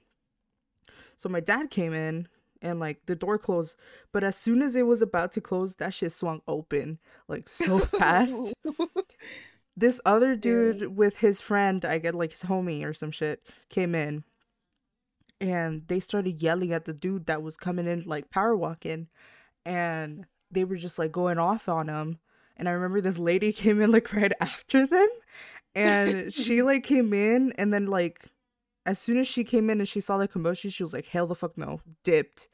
So my dad came in and like the door closed, but as soon as it was about to close, that shit swung open like so fast. This other dude with his friend, I get like his homie or some shit, came in and they started yelling at the dude that was coming in like power walking and they were just like going off on him. And I remember this lady came in like right after them and she like came in and then like as soon as she came in and she saw the commotion, she was like, Hell the fuck no, dipped.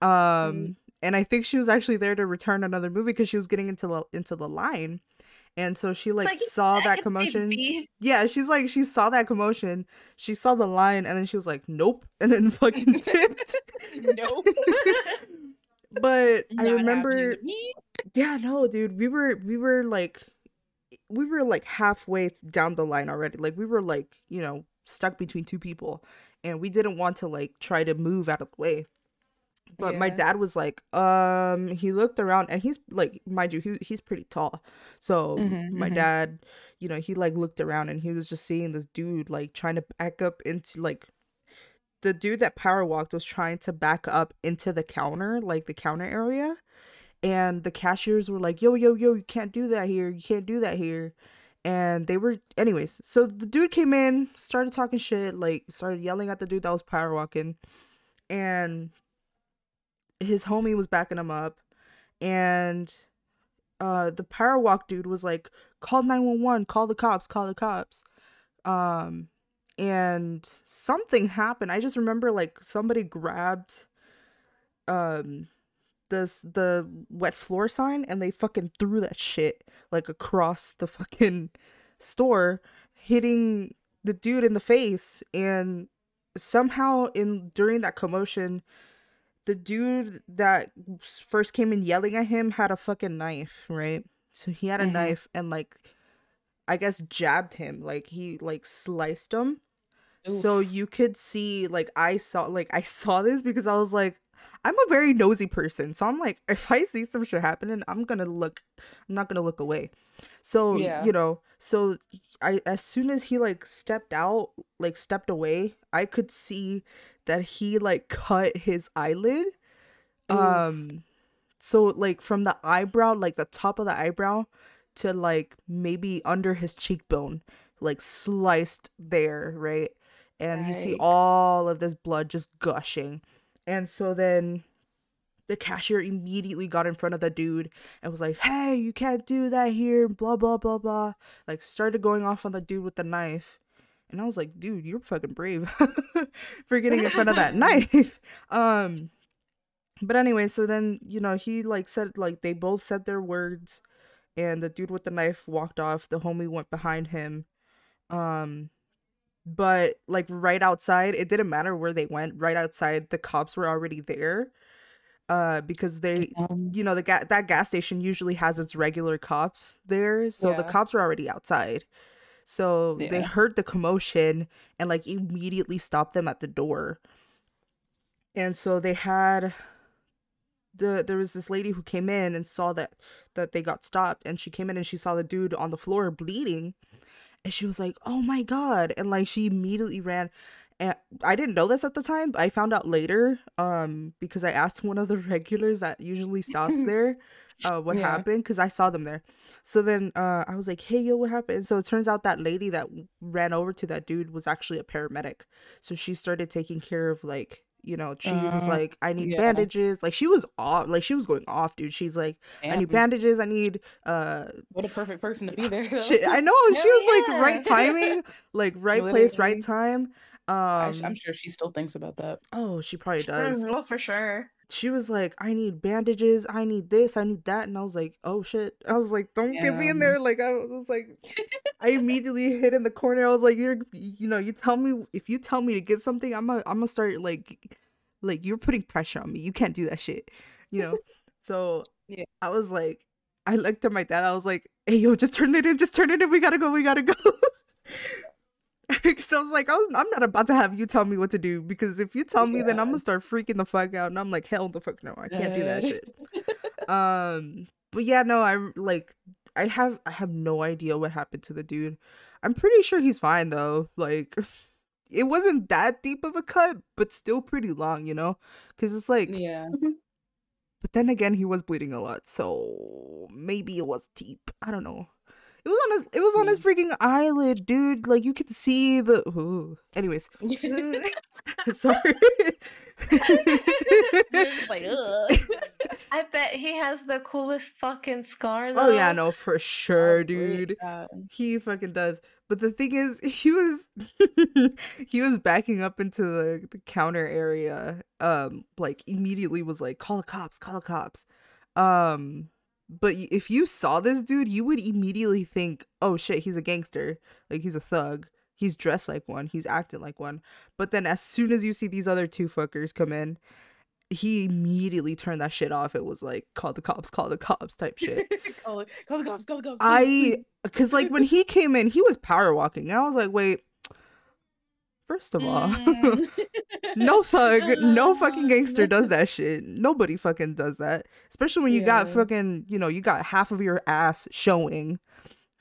Um and I think she was actually there to return another movie because she was getting into the into the line. And so she like, like, saw that commotion. Yeah, she's like she saw that commotion. She saw the line and then she was like, "Nope," and then fucking dipped. nope. but I remember, happening to me. yeah, no, dude, we were we were like, we were like halfway down the line already. Like we were like, you know, stuck between two people, and we didn't want to like try to move out of the way. But my dad was like, um, he looked around and he's like, mind you, he, he's pretty tall. So Mhm, my mhm. dad, you know, he like looked around and he was just seeing this dude like trying to back up into like the dude that power walked was trying to back up into the counter, like the counter area. And the cashiers were like, yo, yo, yo, you can't do that here. You can't do that here. And they were, anyways. So the dude came in, started talking shit, like started yelling at the dude that was power walking. And his homie was backing him up. And uh the power walk dude was like call 911 call the cops call the cops um and something happened i just remember like somebody grabbed um this the wet floor sign and they fucking threw that shit like across the fucking store hitting the dude in the face. And somehow in during that commotion the dude that first came in yelling at him had a fucking knife right? So he had a Mhm. knife and like i guess jabbed him. Like he like sliced him. So you could see like i saw like i saw this because i was like i'm a very nosy person so i'm like if i see some shit happening i'm gonna look i'm not gonna look away. So Yeah. you know so i as soon as he like stepped out like stepped away i could see that he like cut his eyelid. Oof. um so like from the eyebrow like the top of the eyebrow to like maybe under his cheekbone like sliced there right? And you see all of this blood just gushing and so then the cashier immediately got in front of the dude and was like hey you can't do that here blah blah blah blah. Like started going off on the dude with the knife. And i was like dude you're fucking brave for getting in front of that knife. Um but anyway so then you know he like said like they both said their words and the dude with the knife walked off. The homie went behind him. Um but like right outside it didn't matter where they went right outside the cops were already there uh because they you know the ga- that gas station usually has its regular cops there so the cops were already outside. So they heard the commotion and like immediately stopped them at the door. And so they had the there was this lady who came in and saw that that they got stopped and she came in and she saw the dude on the floor bleeding and she was like oh my god and like she immediately ran and i didn't know this at the time but i found out later um because i asked one of the regulars that usually stops there uh what Yeah. happened because i saw them there. So then uh i was like hey yo what happened? So it turns out that lady that ran over to that dude was actually a paramedic. So she started taking care of like you know she was Uh, like i need yeah. bandages. Like she was off like she was going off dude. She's like i need bandages. I need uh What a perfect person to be there. shit. i know. She was like right timing like right place right time. I um sh- I'm sure she still thinks about that. oh she probably does. well, for sure. She was like i need bandages i need this i need that and i was like oh shit. I was like don't get me in there like i was like i immediately hid in the corner i was like you're you know you tell me if you tell me to get something i'm gonna i'm gonna start like like you're putting pressure on me you can't do that shit you know? So Yeah. i was like i looked at my dad i was like hey yo just turn it in just turn it in we gotta go we gotta go Because I was like, I was, I'm not about to have you tell me what to do because if you tell me, then I'm gonna start freaking the fuck out, and I'm like, hell the fuck no, I can't do that shit. Um, but yeah, no, I like, I have, I have no idea what happened to the dude. I'm pretty sure he's fine though. Like, it wasn't that deep of a cut, but still pretty long, you know? Because it's like, Yeah. but then again, he was bleeding a lot, so maybe it was deep. I don't know. It was on his. It was on his freaking eyelid, dude. Like you could see the. Ooh. Anyways, Mm. sorry. Like. I bet he has the coolest fucking scar. Though. oh yeah, no, for sure, Probably, dude. yeah. He fucking does. But the thing is, he was he was backing up into the, the counter area. Um, like immediately was like, call the cops, call the cops. Um, but if you saw this dude, you would immediately think, oh shit, he's a gangster. Like he's a thug. He's dressed like one. He's acting like one. But then as soon as you see these other two fuckers come in, he immediately turned that shit off. It was like, call the cops, call the cops type shit. call, call the cops, call the cops. please, I because like when he came in, he was power walking, and I was like, wait. First of all, Mm. no thug, no fucking gangster does that shit. Nobody fucking does that, especially when you got fucking, you know, you got half of your ass showing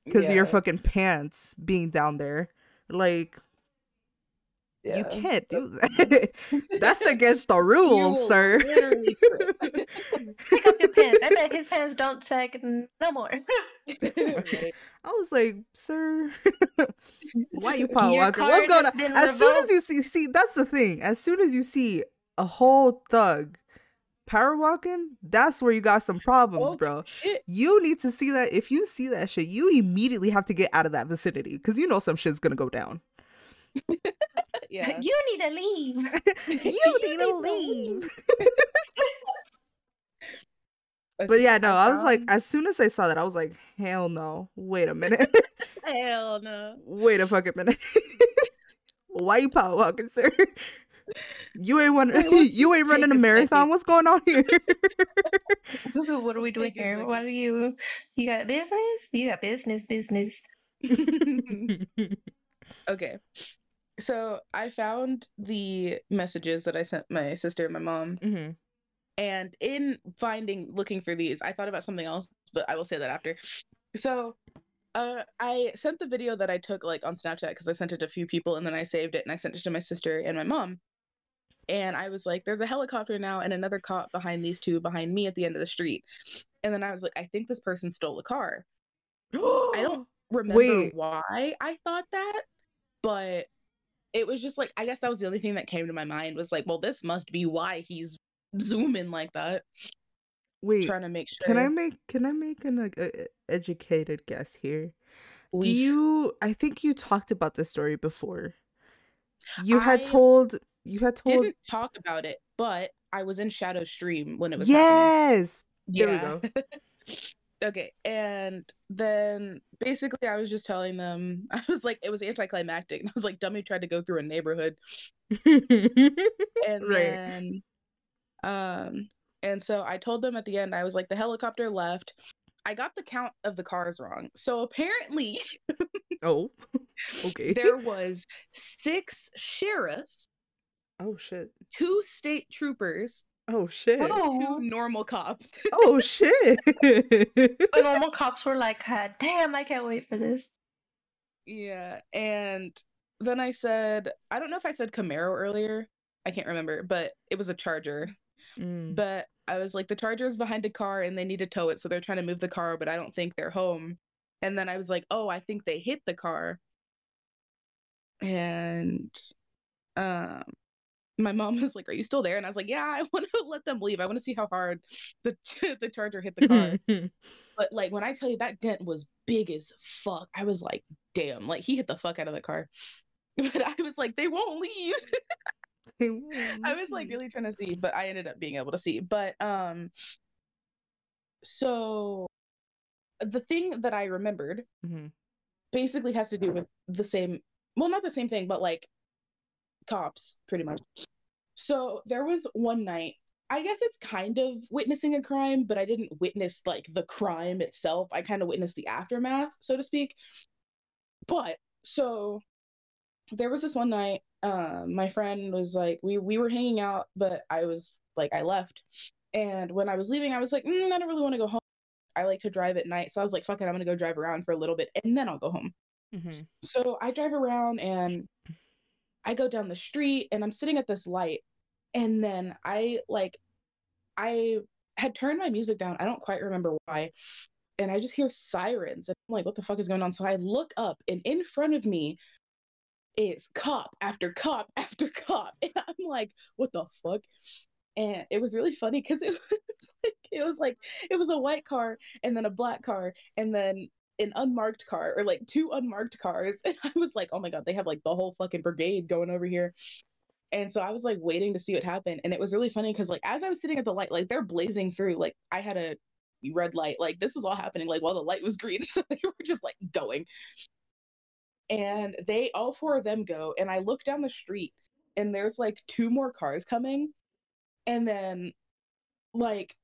because of your fucking pants being down there. Like you can't do that. That's against the rules, will sir. literally. Pick up your pants. I bet his pants don't sag no more. I was like, sir, why you power Your walking? What's going on? been As soon as you see, see, that's the thing. As soon as you see a whole thug power walking, that's where you got some problems, Oh, bro. Shit. You need to see that. If you see that shit, you immediately have to get out of that vicinity because you know some shit's gonna go down. Yeah. You need to leave. you need to leave. But yeah, no, I was like, as soon as I saw that, I was like, hell no. Wait a minute. hell no. Wait a fucking minute. Why you power walking, sir? You ain't one, Wait, let's you ain't running a a marathon. second. What's going on here? So what are we doing here? What are you? You got business? You got business, business. okay. So I found the messages that I sent my sister and my mom. hmm And in finding, looking for these, I thought about something else, but I will say that after. So uh, I sent the video that I took like on Snapchat because I sent it to a few people and then I saved it and I sent it to my sister and my mom. And I was like, there's a helicopter now and another cop behind these two behind me at the end of the street. And then I was like, I think this person stole a car. I don't remember Wait. why I thought that, but it was just like I guess that was the only thing that came to my mind was like, well, this must be why he's zooming like that, Wait, trying to make sure. can I make can I make an uh, educated guess here? Do you? I think you talked about this story before. You had told. You had told. didn't talk about it, but I was in Shadow Stream when it was happening. Yes. There we Yeah. okay, and then basically I was just telling them I was like it was anticlimactic. And I was like, dummy tried to go through a neighborhood and Right. then um and so i told them at the end i was like the helicopter left i got the count of the cars wrong so apparently oh. Okay. there was six sheriffs Oh shit. two state troopers Oh shit. Oh. two normal cops Oh shit. The normal cops were like, damn, I can't wait for this." yeah and then i said i don't know if i said camaro earlier i can't remember but it was a charger Mm. but I was like, the charger is behind a car and they need to tow it, so they're trying to move the car, but I don't think they're home. And then I was like, oh, I think they hit the car. And um my mom was like, Are you still there? And I was like, Yeah, I want to let them leave. I want to see how hard the the charger hit the car. but like when I tell you that dent was big as fuck, I was like, damn, like he hit the fuck out of the car. But I was like, they won't leave. I was like really trying to see, but I ended up being able to see. But um so the thing that I remembered Mhm. basically has to do with the same well not the same thing, but like cops pretty much. So there was one night I guess it's kind of witnessing a crime, but I didn't witness like the crime itself. I kind of witnessed the aftermath, so to speak. But so there was this one night um my friend was like we we were hanging out but i was like i left and when i was leaving i was like mm, i don't really want to go home i like to drive at night so i was like fuck it i'm gonna go drive around for a little bit and then i'll go home Mhm. so i drive around and i go down the street and i'm sitting at this light and then i like i had turned my music down i don't quite remember why and i just hear sirens and i'm like what the fuck is going on? So i look up and in front of me is cop after cop after cop and i'm like what the fuck? And it was really funny because it was like it was like it was a white car and then a black car and then an unmarked car or like two unmarked cars and i was like oh my god they have like the whole fucking brigade going over here. And so i was like waiting to see what happened and it was really funny because like as i was sitting at the light like they're blazing through like i had a red light like this was all happening like while the light was green so they were just like going. And they all four of them go and i look down the street and there's like two more cars coming and then like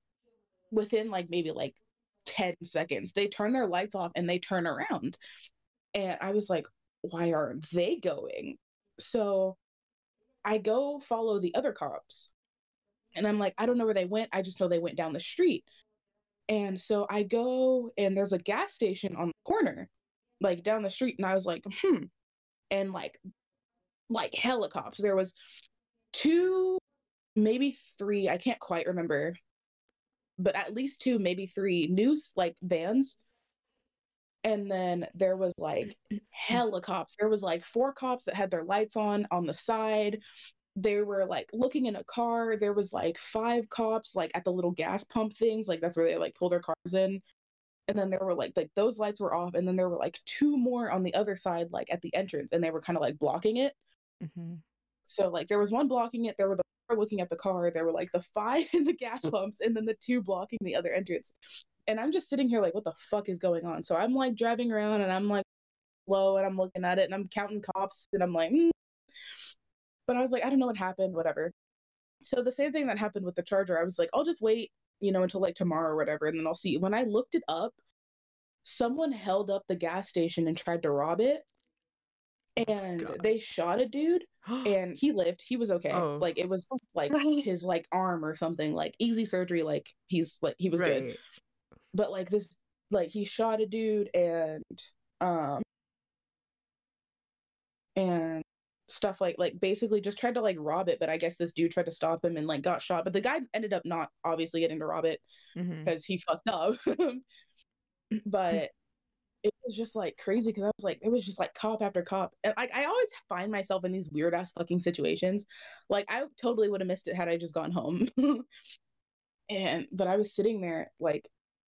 within like maybe like 10 seconds. They turn their lights off and they turn around. And i was like why aren't they going? So i go follow the other cops. And i'm like i don't know where they went. I just know they went down the street. And so i go and there's a gas station on the corner like down the street. And i was like hmm. And like like helicopters there was two maybe three i can't quite remember but at least two maybe three news like vans and then there was like helicopters there was like four cops that had their lights on on the side they were like looking in a car. There was like five cops like at the little gas pump things, like that's where they like pull their cars in. And then there were like like those lights were off, and then there were like two more on the other side, like at the entrance, and they were kind of like blocking it. Mm-hmm. So like there was one blocking it, there were the looking at the car, there were like the five in the gas pumps, and then the two blocking the other entrance. And I'm just sitting here like, what the fuck is going on? So I'm like driving around and I'm like slow and I'm looking at it and I'm counting cops and I'm like, mm. but I was like, I don't know what happened, whatever. So the same thing that happened with the charger, I was like, I'll just wait, you know, until like tomorrow or whatever, and then I'll see. When I looked it up, someone held up the gas station and tried to rob it and God. they shot a dude and he lived he was okay Oh. like it was like his like arm or something like easy surgery like he's like he was good but like this like he shot a dude and um and stuff like like basically just tried to like rob it but i guess this dude tried to stop him and like got shot but the guy ended up not obviously getting to rob it Mhm. because he fucked up but it was just like crazy because i was like it was just like cop after cop and like i always find myself in these weird ass fucking situations like i totally would have missed it had i just gone home. And but i was sitting there like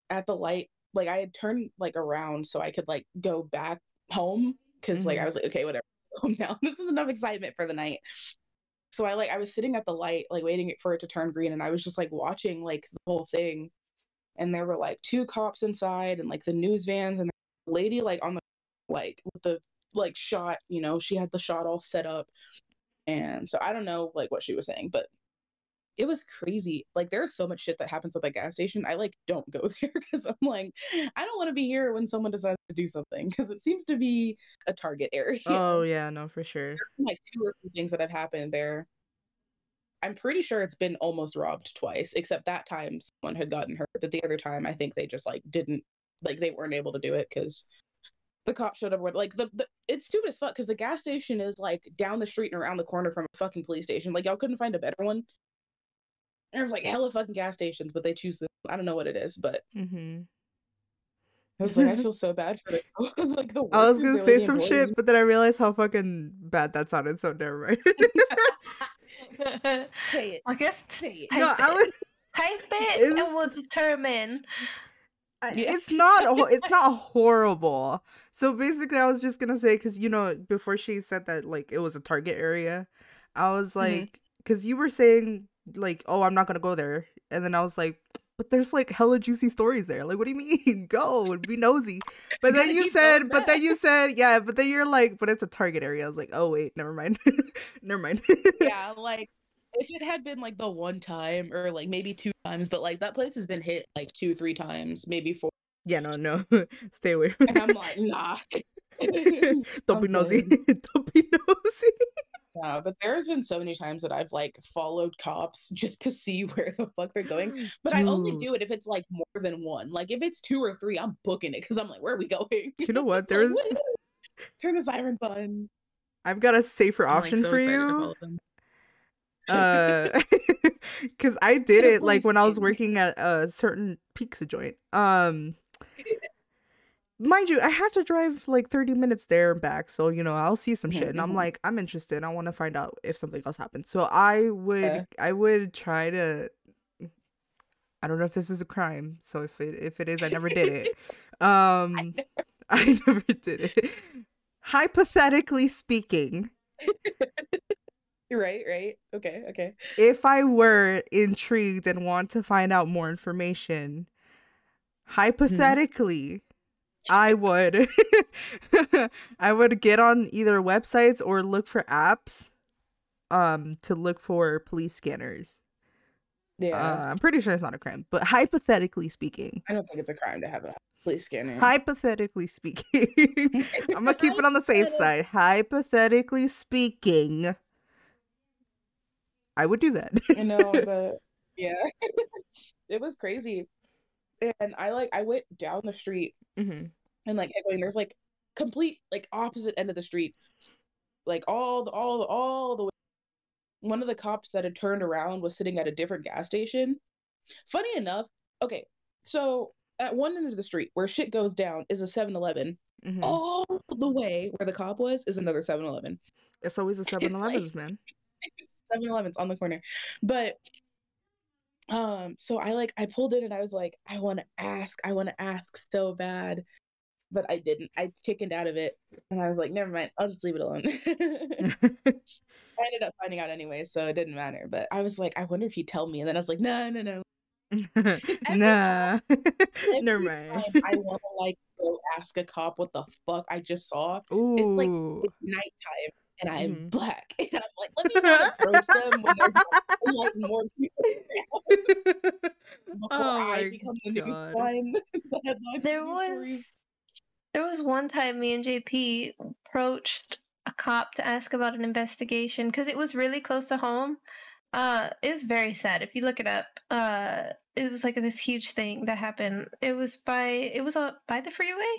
at the light like i had turned like around so i could like go back home because like i Mhm. was like okay whatever home now. This is enough excitement for the night. So i like i was sitting at the light like waiting for it to turn green and i was just like watching like the whole thing and there were like two cops inside and like the news vans and lady like on the like with the like shot you know she had the shot all set up and so i don't know like what she was saying but it was crazy like there's so much shit that happens at the gas station i like don't go there because i'm like i don't want to be here when someone decides to do something because it seems to be a target area Oh yeah, no, for sure. like two or three things that have happened there. I'm pretty sure it's been almost robbed twice, except that time someone had gotten hurt. But the other time, I think they just like didn't like they weren't able to do it because the cop showed up. With, like the, the it's stupid as fuck because the gas station is like down the street and around the corner from a fucking police station. Like y'all couldn't find a better one. There's like hella fucking gas stations, but they choose this. I don't know what it is, but Mm-hmm. I was like, I feel so bad for the like the. I was gonna say some employees. shit, but then I realized how fucking bad that sounded. So never mind. Say it. I guess Say it. no, I it. would. Type it It's- and we'll determine. Yeah. It's not. It's not horrible. So basically, I was just gonna say because you know before she said that like it was a target area, I was like because you were saying like oh I'm not gonna go there, and then I was like. But there's like hella juicy stories there. Like, what do you mean? Go and be nosy. But then you said, but then you said, yeah. But then you're like, but it's a target area. I was like, oh wait, never mind, never mind. yeah, like if it had been like the one time or like maybe two times, but like that place has been hit like two, three times, maybe four. yeah, no, no, stay away from And I'm like, nah. Don't be nosy. Don't be nosy. Yeah, but there's been so many times that I've like followed cops just to see where the fuck they're going. But I only do it if it's like more than one. Like if it's two or three, I'm booking it because I'm like, where are we going? You know what? There's turn the sirens on. I've got a safer I'm, like, option so for you. Uh, because I did it like when I was working at a certain pizza joint. Um, mind you, I had to drive like 30 minutes there and back, so you know I'll see some shit, and I'm mhm. like, I'm interested. I want to find out if something else happens. So I would. I would try to. I don't know if this is a crime, so if it if it is, I never did it. Um, I never did it. Hypothetically speaking, Right, right. Okay, okay. if I were intrigued and want to find out more information, hypothetically, I would I would get on either websites or look for apps um to look for police scanners. Yeah. Uh, I'm pretty sure it's not a crime, but hypothetically speaking, I don't think it's a crime to have a police scanner. hypothetically speaking, I'm gonna keep it on the safe side. Hypothetically speaking, I would do that. I know, but yeah, it was crazy. And I like I went down the street mm-hmm. and like going. There's like complete like opposite end of the street, like all the all the, all the way. One of the cops that had turned around was sitting at a different gas station. Funny enough, okay, so at one end of the street where shit goes down is a 7-Eleven. Mm-hmm. All the way where the cop was is another 7-Eleven. It's always a 7-Eleven, like, man. 7 Eleven's on the corner. But um, so I like I pulled in and I was like, I wanna ask, I wanna ask so bad. But I didn't. I chickened out of it and I was like, never mind, I'll just leave it alone. I ended up finding out anyway, so it didn't matter. But I was like, I wonder if he'd tell me. And then I was like, no, no, no. nah. Never mind. I want to like go ask a cop what the fuck I just saw. Ooh. It's like it's nighttime and I'm Mhm. black, and I'm like, let me not approach them when there's like more people before Oh I become the news God. line. the headline for There news stories. was there was one time me and JP approached a cop to ask about an investigation because it was really close to home. Uh, it's very sad if you look it up. Uh, it was like this huge thing that happened. It was by it was uh, by the freeway.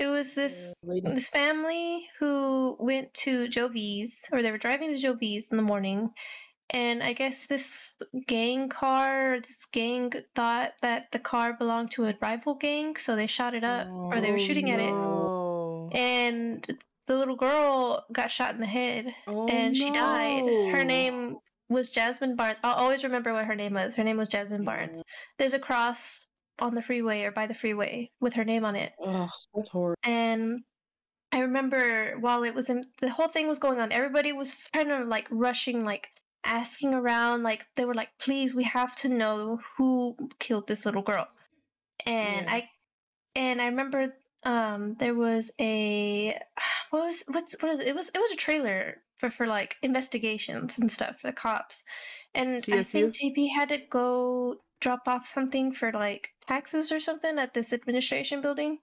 It was this lady- this family who went to Jovi's or they were driving to Jovi's in the morning and I guess this gang car, this gang thought that the car belonged to a rival gang, so they shot it up or they were Oh, shooting at it. And the little girl got shot in the head Oh, and she died. Her name was Jazmine Barnes. I'll always remember what her name was. Her name was Jazmine Barnes. There's a cross on the freeway or by the freeway with her name on it Ugh, that's horrible. and I remember while it was in the whole thing was going on, everybody was kind of like rushing, like asking around, like they were like, "Please, we have to know who killed this little girl." And Yeah. I, and I remember um there was a what was what's what is it? it was it was a trailer for for like investigations and stuff for the cops, and I think JP had to go drop off something for like taxes or something at this administration building.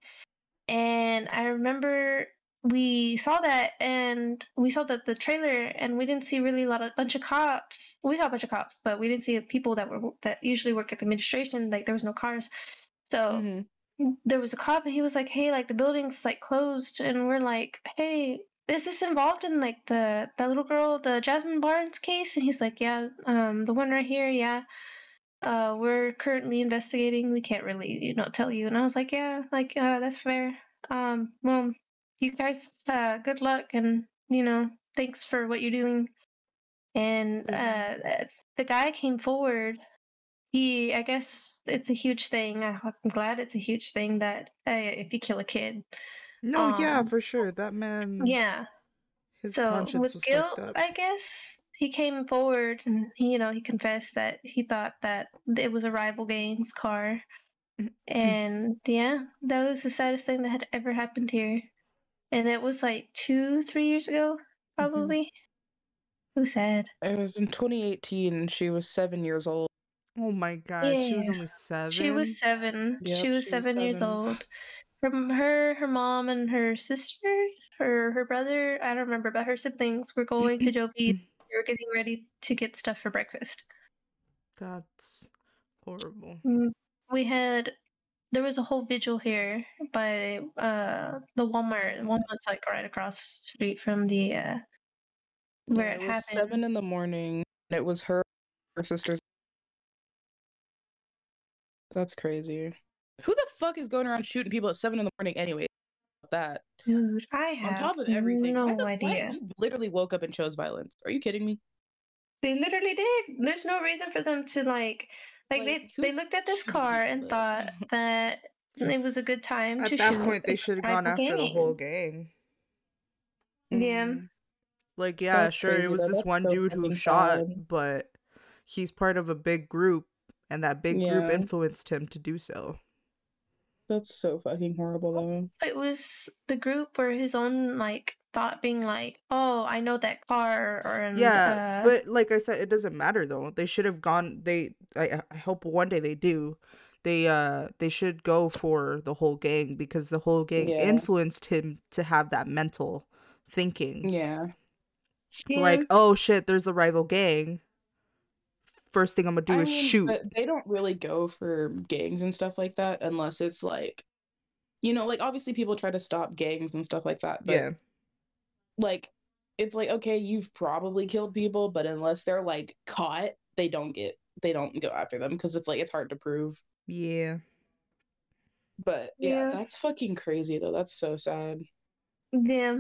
And I remember we saw that and we saw that the trailer and we didn't see really a lot of bunch of cops. We saw a bunch of cops, but we didn't see people that were that usually work at the administration. Like there was no cars. So Mhm. there was a cop and he was like, Hey, like the building's like closed and we're like, Hey, is this involved in like the that little girl, the Jazmine Barnes case? And he's like, Yeah, um, the one right here, yeah. Uh, we're currently investigating. We can't really, you know, tell you. And I was like, Yeah, like uh that's fair. Um, well, you guys uh good luck and you know, thanks for what you're doing. And Mhm. uh the guy came forward he i guess it's a huge thing i'm glad it's a huge thing that uh, if you kill a kid No, yeah, um, for sure. That man. yeah His so conscience with was guilt up. i guess he came forward and he you know he confessed that he thought that it was a rival gang's car mm-hmm. and yeah that was the saddest thing that had ever happened here and it was like two three years ago mm-hmm. probably it was sad It was in 2018 and she was seven years old. Oh my god, she was only seven. She was seven. Yep, she was she was seven years seven. old. From her, her mom and her sister, her her brother, I don't remember, but her siblings were going to Joe They were getting ready to get stuff for breakfast. That's horrible. Mm, We had there was a whole vigil here by uh the Walmart. Walmart's like right across the street from the uh where Yeah, it, was happened. seven in the morning. And it was her, her sister's. That's crazy. Who the fuck is going around shooting people at seven in the morning anyway? That Dude, I have on top of everything, no why the, idea. you literally woke up and chose violence. Are you kidding me? They literally did. There's no reason for them to like like, Like, they they looked at this car and though? thought that it was a good time At to that shoot. point, they should have gone rival after the whole gang. gang. Yeah. Mm. Like, yeah, That's sure, it was though. this That's one so dude who shot, sad. but he's part of a big group, and that big group influenced him to do so. That's so fucking horrible, though. It was the group or his own like thought being like, oh, I know that car or and, Yeah, uh, but like I said, it doesn't matter though. They should have gone. They, I, I hope one day they do. They, uh, they should go for the whole gang because the whole gang Yeah. influenced him to have that mental thinking. Yeah, Like, oh shit, there's a rival gang. First thing I'm gonna do I is mean, shoot. But they don't really go for gangs and stuff like that unless it's like, you know, like obviously people try to stop gangs and stuff like that. But yeah, like, it's like okay, you've probably killed people, but unless they're like caught, they don't get they don't go after them because it's like it's hard to prove. yeah. But yeah, Yeah. that's fucking crazy though. That's so sad. yeah.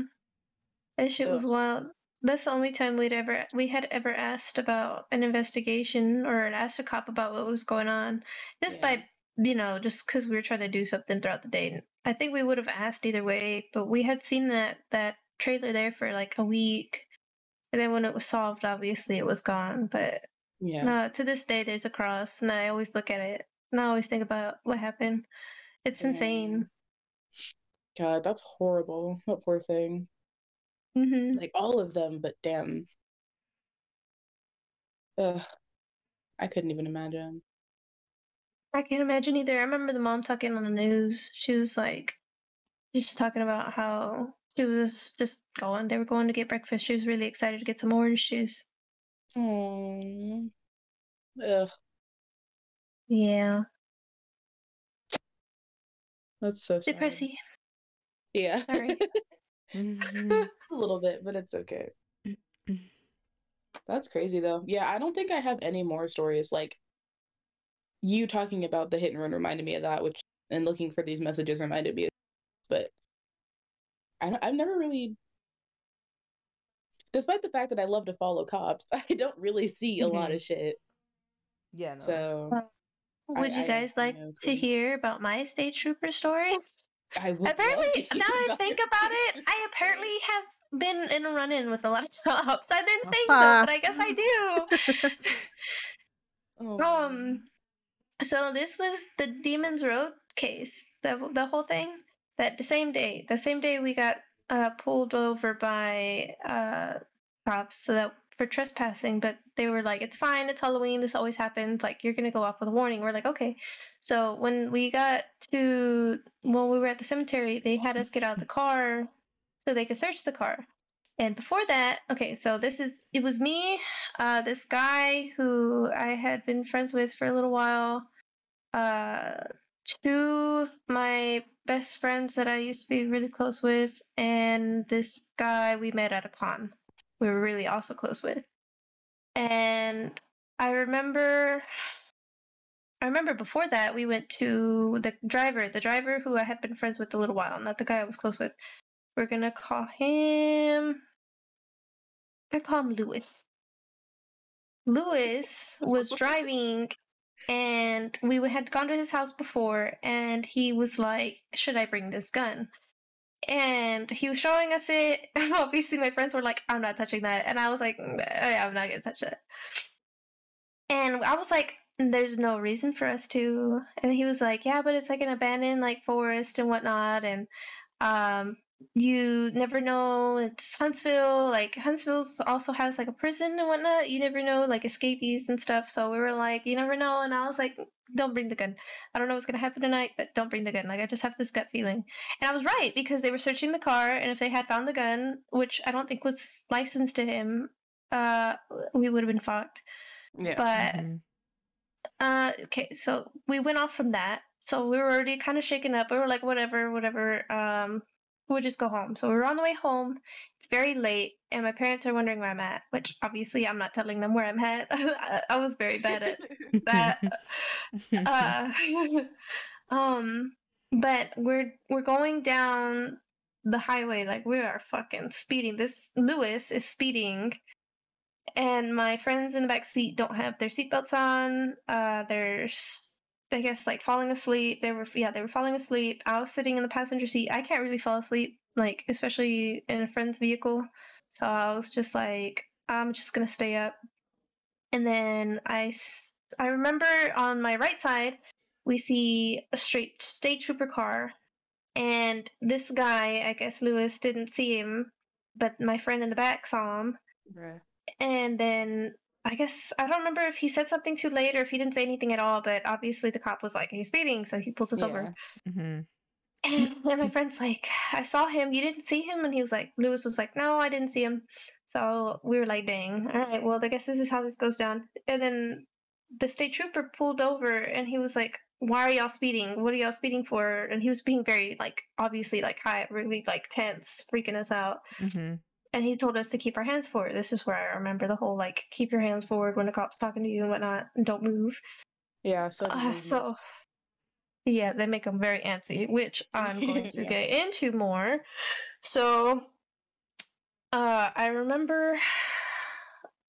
That shit was wild. That's the only time we'd ever we had ever asked about an investigation or asked a cop about what was going on. Just Yeah. by you know, just because we were trying to do something throughout the day. I think we would have asked either way, but we had seen that that trailer there for like a week, and then when it was solved, obviously it was gone. But Yeah. no, to this day, there's a cross, and I always look at it, and I always think about what happened. It's insane. God, that's horrible. That poor thing. Hmm Like all of them, but damn. Ugh. I couldn't even imagine. I can't imagine either. I remember the mom talking on the news. She was like, she's just talking about how she was just going. They were going to get breakfast. She was really excited to get some orange juice. Ugh. Yeah, That's so depressing. Yeah. Sorry. Mhm. A little bit, but it's okay. That's crazy though. Yeah, I don't think I have any more stories. Like you talking about the hit and run reminded me of that, which and looking for these messages reminded me of but I don't, I've never really despite the fact that I love to follow cops, I don't really see a lot Mhm. of shit. yeah, no. So Would I- you guys have like no to hear about my state trooper story? I would apparently, now I think about it. I apparently have been in a run in with a lot of cops. I didn't think so, but I guess I do. Oh. Um, so this was the Demons Road case, the the whole thing. That the same day, the same day we got uh pulled over by uh cops, so that for trespassing. But they were like, "It's fine, it's Halloween. This always happens. Like you're gonna go off with a warning." We're like, "Okay." So when we got to when we were at the cemetery, they had us get out of the car so they could search the car. And before that, okay, so this is it was me, uh, this guy who I had been friends with for a little while, uh, two of my best friends that I used to be really close with, and this guy we met at a con. We were really also close with. And I remember I remember before that we went to the driver, the driver who I had been friends with a little while, not the guy I was close with. We're gonna call him. I call him Lewis. Lewis was driving, and we had gone to his house before, and he was like, "Should I bring this gun?" And he was showing us it. Obviously, my friends were like, "I'm not touching that," and I was like, "Mm, "I'm not gonna touch that." And I was like, "There's no reason for us to." And he was like, "Yeah, but it's like an abandoned like forest and whatnot, and um, you never know. It's Huntsville. Like Huntsville's also has like a prison and whatnot. You never know, like escapees and stuff. So we were like, you never know. And I was like, don't bring the gun. I don't know what's gonna happen tonight, but don't bring the gun. Like I just have this gut feeling. And I was right because they were searching the car, and if they had found the gun, which I don't think was licensed to him, uh, we would have been fucked. Yeah. But Mhm. uh, okay, so we went off from that. So we were already kind of shaken up. We were like, whatever, whatever. Um, we'll just go home. So we're on the way home. It's very late, and my parents are wondering where I'm at. Which obviously I'm not telling them where I'm at. I, I was very bad at that. uh, um, but we're we're going down the highway like we are fucking speeding. This Lewis is speeding, and my friends in the back seat don't have their seatbelts on. Uh, they're s- I guess like falling asleep. They were yeah they were falling asleep. I was sitting in the passenger seat. I can't really fall asleep like especially in a friend's vehicle. So I was just like I'm just gonna stay up. And then I I remember on my right side we see a straight state trooper car, and this guy I guess Lewis didn't see him, but my friend in the back saw him. Bruh. And then I guess I don't remember if he said something too late or if he didn't say anything at all, but obviously the cop was like, he's speeding, so he pulls us over. Mhm. And my friend's like, I saw him, you didn't see him? And he was like, Lewis was like, No, I didn't see him. So we were like, dang, all right, well, I guess this is how this goes down. And then the state trooper pulled over and he was like, Why are y'all speeding? What are y'all speeding for? And he was being very like obviously like high, really like tense, freaking us out Mhm. And he told us to keep our hands forward. This is where I remember the whole like keep your hands forward when a cop's talking to you and whatnot, and don't move. Yeah. So. Uh, so yeah, they make them very antsy, which I'm going to Yeah. get into more. So, uh, I remember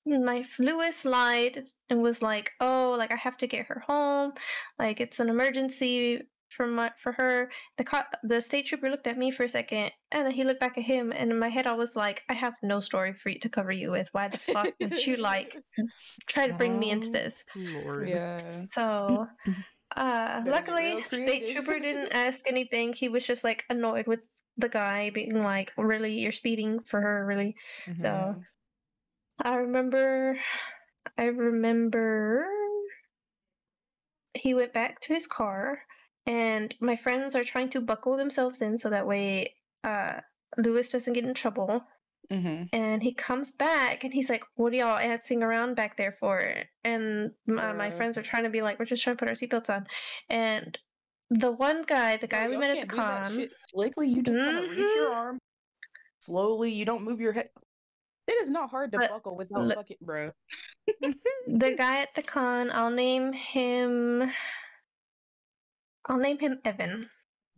my Lewis lied and was like, "Oh, like I have to get her home. Like it's an emergency for my for her." The co- the state trooper looked at me for a second, and then he looked back at him. And in my head, I was like, "I have no story for you to cover you with. Why the fuck would you like try to bring me into Oh, this?" Lord. Yeah. So, uh, Better get luckily, state trooper didn't ask anything. He was just like annoyed with the guy being like, "Really, you're speeding for her, really." Mhm. So I remember, I remember he went back to his car, and my friends are trying to buckle themselves in so that way uh, Lewis doesn't get in trouble. Mm-hmm. And he comes back and he's like, What are y'all dancing around back there for? And my, my friends are trying to be like, We're just trying to put our seatbelts on. And the one guy, the guy we met at the con, Slickly, you just kind of reach your Mhm. arm slowly. You don't move your head. It is not hard to But buckle without li- fucking, bro. the guy at the con, I'll name him. I'll name him Evan.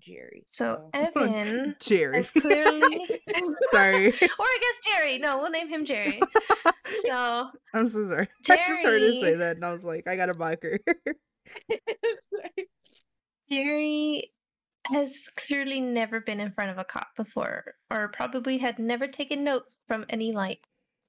Jerry. So Oh. Evan Jerry. is clearly, Sorry. or I guess Jerry. No, we'll name him Jerry. So I'm so sorry. I just heard her say Jerry- that and I was like, I gotta mock her. Jerry has clearly never been in front of a cop before, or probably had never taken notes from any like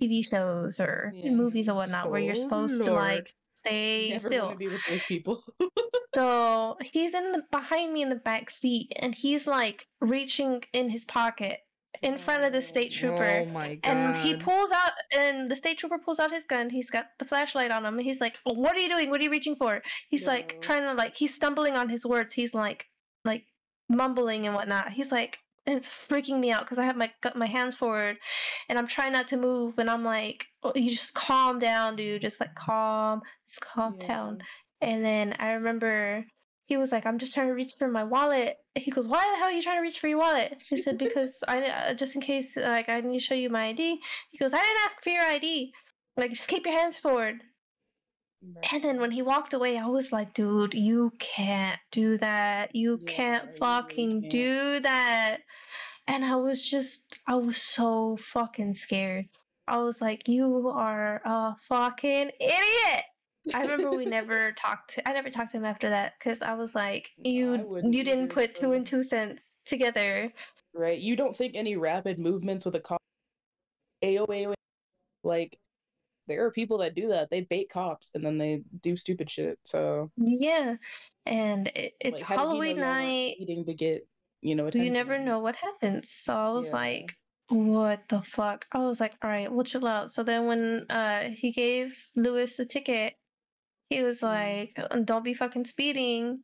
TV shows or Yeah. movies or whatnot, where you're Oh, supposed to oh, like stay Never still. to be with those people. So he's in the behind me in the back seat, and he's like reaching in his pocket in front of the state trooper. Oh my god. And he pulls out, and the state trooper pulls out his gun. He's got the flashlight on him. And he's like, "Oh, "What are you doing? What are you reaching for?" He's No. like trying to like he's stumbling on his words. He's like like mumbling and whatnot. He's like, and it's freaking me out because I have my my hands forward, and I'm trying not to move. And I'm like, oh, "You just calm down, dude. Just like calm, just calm down." And then I remember he was like, "I'm just trying to reach for my wallet." He goes, "Why the hell are you trying to reach for your wallet?" He said, "Because I uh, just in case, like, I need to show you my ID." He goes, "I didn't ask for your ID. Like, just keep your hands forward." And then when he walked away, I was like, "Dude, you can't do that. You Yeah, can't you fucking can't. do that." And I was just, I was so fucking scared. I was like, "You are a fucking idiot." I remember we never talked. To, I never talked to him after that because I was like, "You, you didn't put two and two cents together." right? You don't think any rapid movements with a cop, AOA, like there are people that do that. They bait cops and then they do stupid shit. So Yeah, and it, it's like, how did he know Halloween night. speeding to get you know. What? You never know what happens. So I was Yeah. like, "What the fuck?" I was like, "All right, we'll chill out." So then when uh he gave Lewis the ticket, he was Mhm. like, "Uh, "Don't be fucking speeding."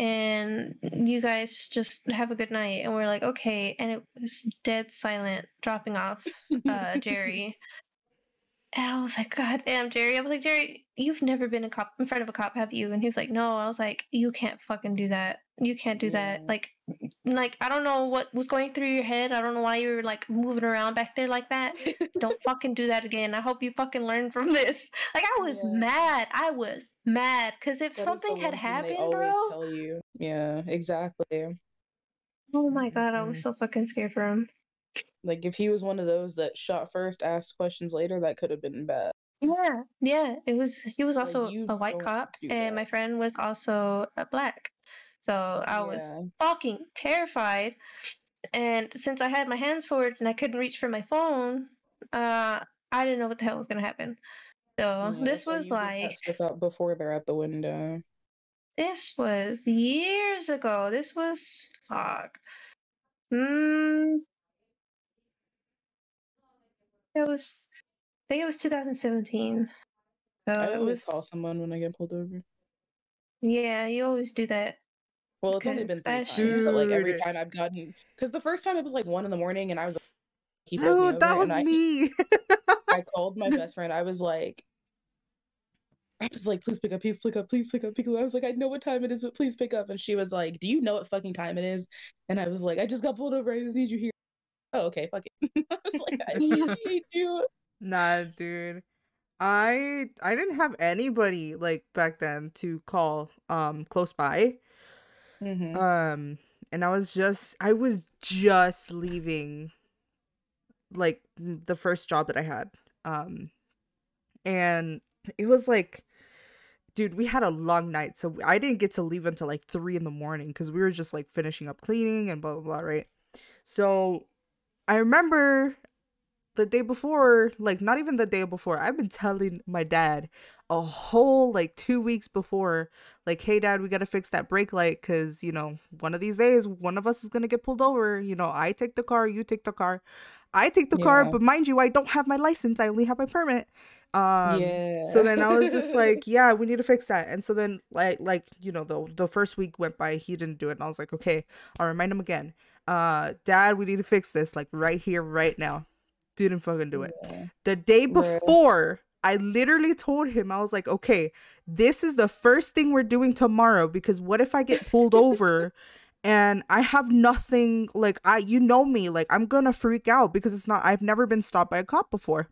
And you guys just have a good night. And we're like, okay. And it was dead silent, dropping off uh, Jerry. And I was like, God damn, Jerry. I was like, Jerry, you've never been a cop in front of a cop, have you? And he was like, No. I was like, You can't fucking do that. You can't do that. Like, like I don't know what was going through your head. I don't know why you were like moving around back there like that. Don't fucking do that again. I hope you fucking learn from this. Like I was Yeah. mad. I was mad because if That something had happened, bro. tell you. Yeah, exactly. Oh my god, I was Mhm. so fucking scared for him. Like if he was one of those that shot first, asked questions later, that could have been bad. Yeah, yeah. It was he was also you a white cop, and my friend was also a black. So I was Yeah. fucking terrified. And since I had my hands forward and I couldn't reach for my phone, uh, I didn't know what the hell was gonna happen. So Yeah, this why was you get that like before they're at the window. this was years ago. This was fuck. Hmm. It was. I think it was 2017. So I it always was. call someone when I get pulled over. Yeah, you always do that. Well, it's only been three times, but like every time I've gotten, because the first time it was like one in the morning, and I was like, he pulled me Dude, that was I, me. I called my best friend. I was like, I was like, please pick up, please pick up, please pick up, pick up. I was like, I know what time it is, but please pick up. And she was like, Do you know what fucking time it is? And I was like, I just got pulled over. I just need you here. Oh, okay, fuck it. I was like, I appreciate you. Nah, dude. I I didn't have anybody like back then to call um close by. Mhm. Um and I was just I was just leaving like the first job that I had. Um and it was like dude, we had a long night. So I didn't get to leave until like three in the morning because we were just like finishing up cleaning and blah blah blah, right? So I remember the day before, like not even the day before, I've been telling my dad a whole like two weeks before, like, hey dad, we gotta fix that brake light because you know, one of these days one of us is gonna get pulled over. You know, I take the car, you take the car. I take the yeah. car, but mind you, I don't have my license. I only have my permit. Um yeah. so then I was just like, yeah, we need to fix that. And so then like like, you know, the the first week went by, he didn't do it. And I was like, okay, I'll remind him again. Uh dad, we need to fix this like right here, right now. Dude, didn't fucking do it. Yeah. The day before, I literally told him, I was like, okay, this is the first thing we're doing tomorrow because what if I get pulled over and I have nothing like I you know me, like I'm gonna freak out because it's not I've never been stopped by a cop before.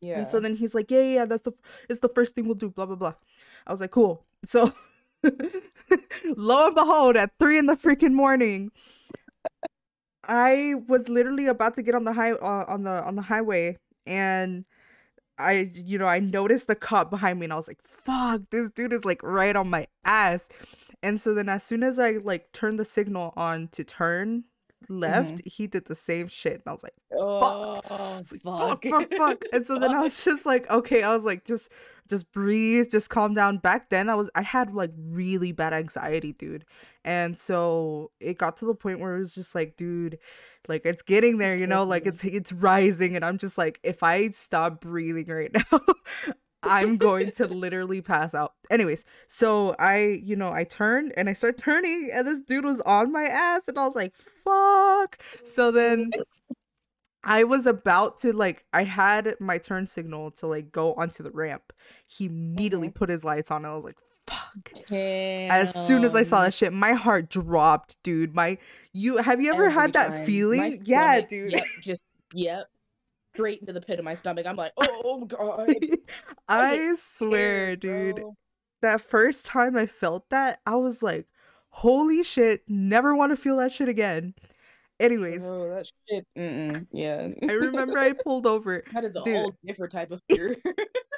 Yeah. And so then he's like, Yeah, yeah, that's the it's the first thing we'll do, blah blah blah. I was like, Cool. So lo and behold, at three in the freaking morning, I was literally about to get on the high uh, on the on the highway and I you know I noticed the cop behind me and I was like fuck this dude is like right on my ass. And so then as soon as I like turned the signal on to turn left, mm-hmm. he did the same shit. And I was like, fuck. Oh, was like, fuck. fuck, fuck, fuck. And so then I was just like, okay, I was like, just just breathe, just calm down. Back then I was I had like really bad anxiety, dude. And so it got to the point where it was just like, dude, like it's getting there, you know, like it's it's rising and I'm just like if I stop breathing right now, I'm going to literally pass out. Anyways, so I, you know, I turned and I start turning and this dude was on my ass and I was like, fuck. So then I was about to like I had my turn signal to like go onto the ramp. He immediately mm-hmm. put his lights on and I was like, fuck. Damn. As soon as I saw that shit, my heart dropped, dude. My you have you ever Every had that time. feeling? yeah, dude. Yep, just yep straight into the pit of my stomach. I'm like, oh god. I, swear, scared, dude. Bro. That first time I felt that, I was like, holy shit, never want to feel that shit again. Anyways, oh, that shit. Mm-mm. Yeah, I remember I pulled over. That is a dude. whole different type of fear. it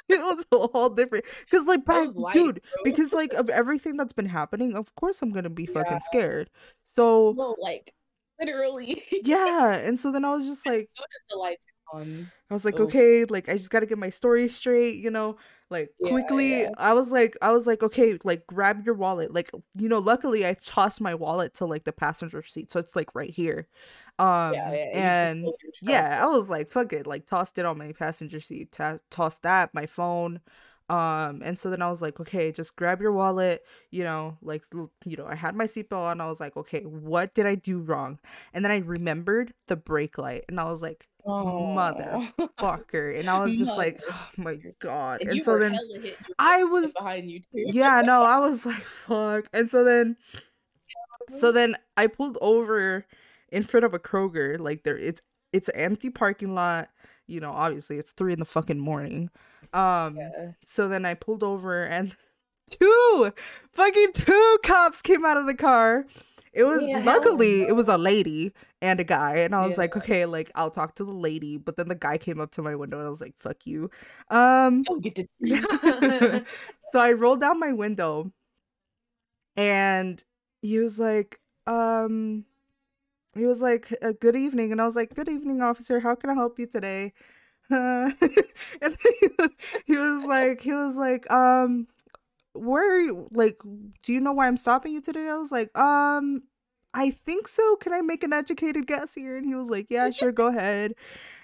was a whole different because, like, bro, light, dude, bro. because like of everything that's been happening, of course I'm gonna be fucking yeah. scared. So, no, like, literally. yeah, and so then I was just like, the lights on. I was like, Oof. okay, like I just gotta get my story straight, you know. Like yeah, quickly, yeah. I was like, I was like, okay, like grab your wallet. Like, you know, luckily I tossed my wallet to like the passenger seat, so it's like right here. Um, yeah, and yeah, I was like, fuck it, like tossed it on my passenger seat, t- tossed that, my phone, um and so then i was like okay just grab your wallet you know like you know i had my seatbelt on i was like okay what did i do wrong and then i remembered the brake light and i was like oh. motherfucker and i was just like oh my god and, and so then i was behind you too yeah no i was like fuck and so then so then i pulled over in front of a kroger like there it's it's an empty parking lot you know obviously it's three in the fucking morning um, yeah. so then I pulled over and two fucking two cops came out of the car. It was yeah, luckily it was a lady and a guy, and I was yeah. like, okay, like I'll talk to the lady. But then the guy came up to my window and I was like, fuck you. Um, Don't get to. so I rolled down my window, and he was like, um, he was like, uh, good evening, and I was like, good evening, officer. How can I help you today? Uh, and he, he was like, he was like, um, where are you? Like, do you know why I'm stopping you today? I was like, um, I think so. Can I make an educated guess here? And he was like, yeah, sure, go ahead.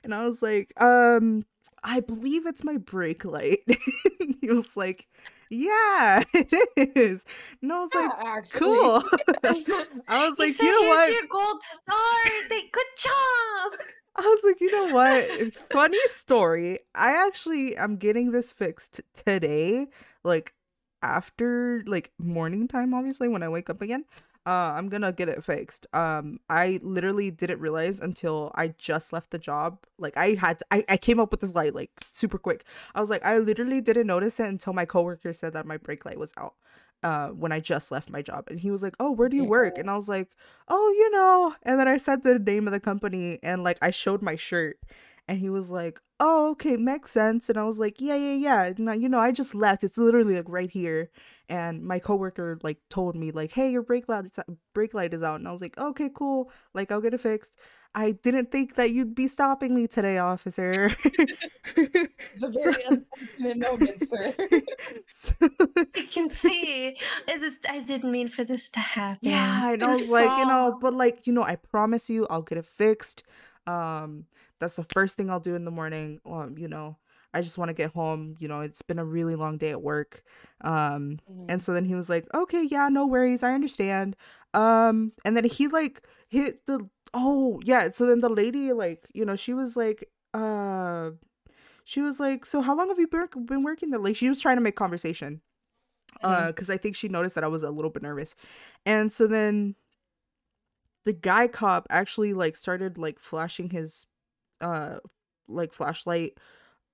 And I was like, um, I believe it's my brake light. he was like, yeah, it is. And I was yeah, like, actually. cool. I was like, you know what? Gold star. they Good job. I was like, you know what? Funny story. I actually I'm getting this fixed today, like after like morning time, obviously, when I wake up again. Uh, I'm gonna get it fixed. Um, I literally didn't realize until I just left the job. Like I had, to, I, I came up with this light like super quick. I was like, I literally didn't notice it until my coworker said that my brake light was out. uh, when I just left my job. And he was like, Oh, where do you work? And I was like, Oh, you know. And then I said the name of the company and like I showed my shirt. And he was like, Oh, okay, makes sense. And I was like, Yeah, yeah, yeah. No, you know, I just left. It's literally like right here. And my coworker like told me, like, hey, your brake light brake light is out. And I was like, okay, cool. Like I'll get it fixed. I didn't think that you'd be stopping me today, officer. it's a very unfortunate moment, sir. so, I can see. I just I didn't mean for this to happen. Yeah, and I was like, you know, but like, you know, I promise you I'll get it fixed. Um, that's the first thing I'll do in the morning. Um, you know, I just want to get home. You know, it's been a really long day at work. Um, mm-hmm. and so then he was like, okay, yeah, no worries. I understand. Um, and then he like hit the oh yeah so then the lady like you know she was like uh she was like so how long have you been working there like she was trying to make conversation uh because mm-hmm. i think she noticed that i was a little bit nervous and so then the guy cop actually like started like flashing his uh like flashlight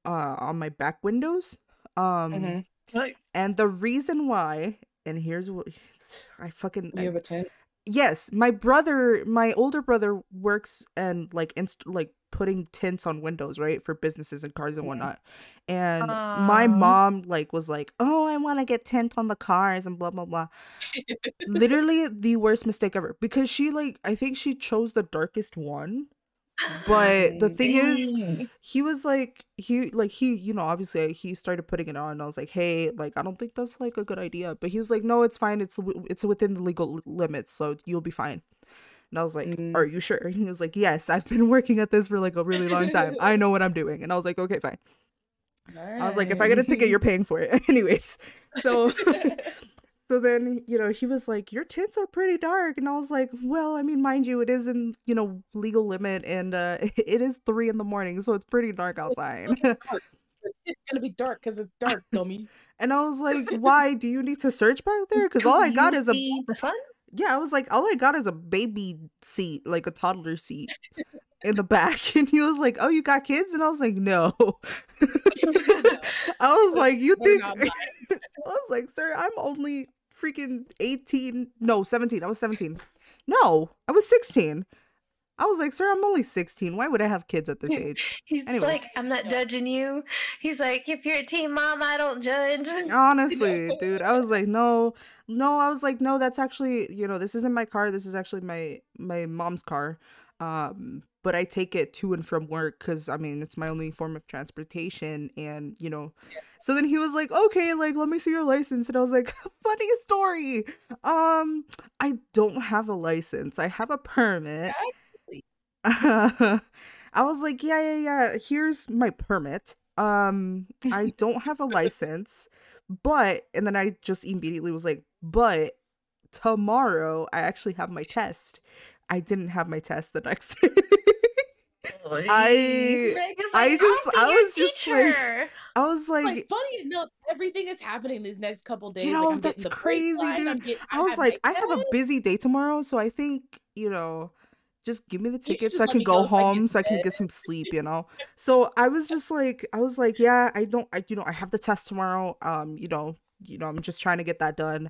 uh on my back windows um mm-hmm. and the reason why and here's what i fucking you have a tent? Yes my brother my older brother works and like inst- like putting tints on windows right for businesses and cars and whatnot and my mom like was like oh i want to get tint on the cars and blah blah blah. Literally the worst mistake ever because she like i think she chose the darkest one but the thing is he was like he like he you know obviously he started putting it on and i was like hey like i don't think that's like a good idea. But he was like no it's fine. It's it's within the legal limits so you'll be fine. And i was like mm. are you sure? And he was like yes i've been working at this for like a really long time. I know what i'm doing. And i was like okay fine. Nice. I was like, if I get a ticket, you're paying for it. Anyways, so So then, you know, he was like, Your tints are pretty dark. And I was like, Well, I mean, mind you, it is in, you know, legal limit and uh it is three in the morning, so it's pretty dark outside. it's gonna be dark because it's dark, dummy. and I was like, Why? Do you need to search back there? Because all I got is a the sun? Yeah, I was like, all I got is a baby seat, like a toddler seat in the back. And he was like, Oh, you got kids? And I was like, No. I was like, You think I was like, sir, I'm only freaking 18 no 17 i was 17 no i was 16 I was like, sir, I'm only 16. Why would I have kids at this age? He's Anyways. like, I'm not judging you. He's like, if you're a teen mom, I don't judge. Honestly, dude. I was like, no, no, I was like, no, that's actually, you know, this isn't my car. This is actually my my mom's car. Um, but I take it to and from work because I mean it's my only form of transportation, and you know. So then he was like, "Okay, like let me see your license," and I was like, "Funny story. Um, I don't have a license. I have a permit." I was like, "Yeah, yeah, yeah. Here's my permit. Um, I don't have a license, but," and then I just immediately was like, "But." Tomorrow, I actually have my test. I didn't have my test the next day. I like, I just I was just like I was like, like funny enough, everything is happening these next couple days. You know, like, that's crazy, dude. Getting, I, I was like, I have a busy day tomorrow, so I think you know, just give me the ticket so I can go, go home, so I can get some sleep. You know, so I was just like, I was like, yeah, I don't, I you know, I have the test tomorrow. Um, you know, you know, I'm just trying to get that done.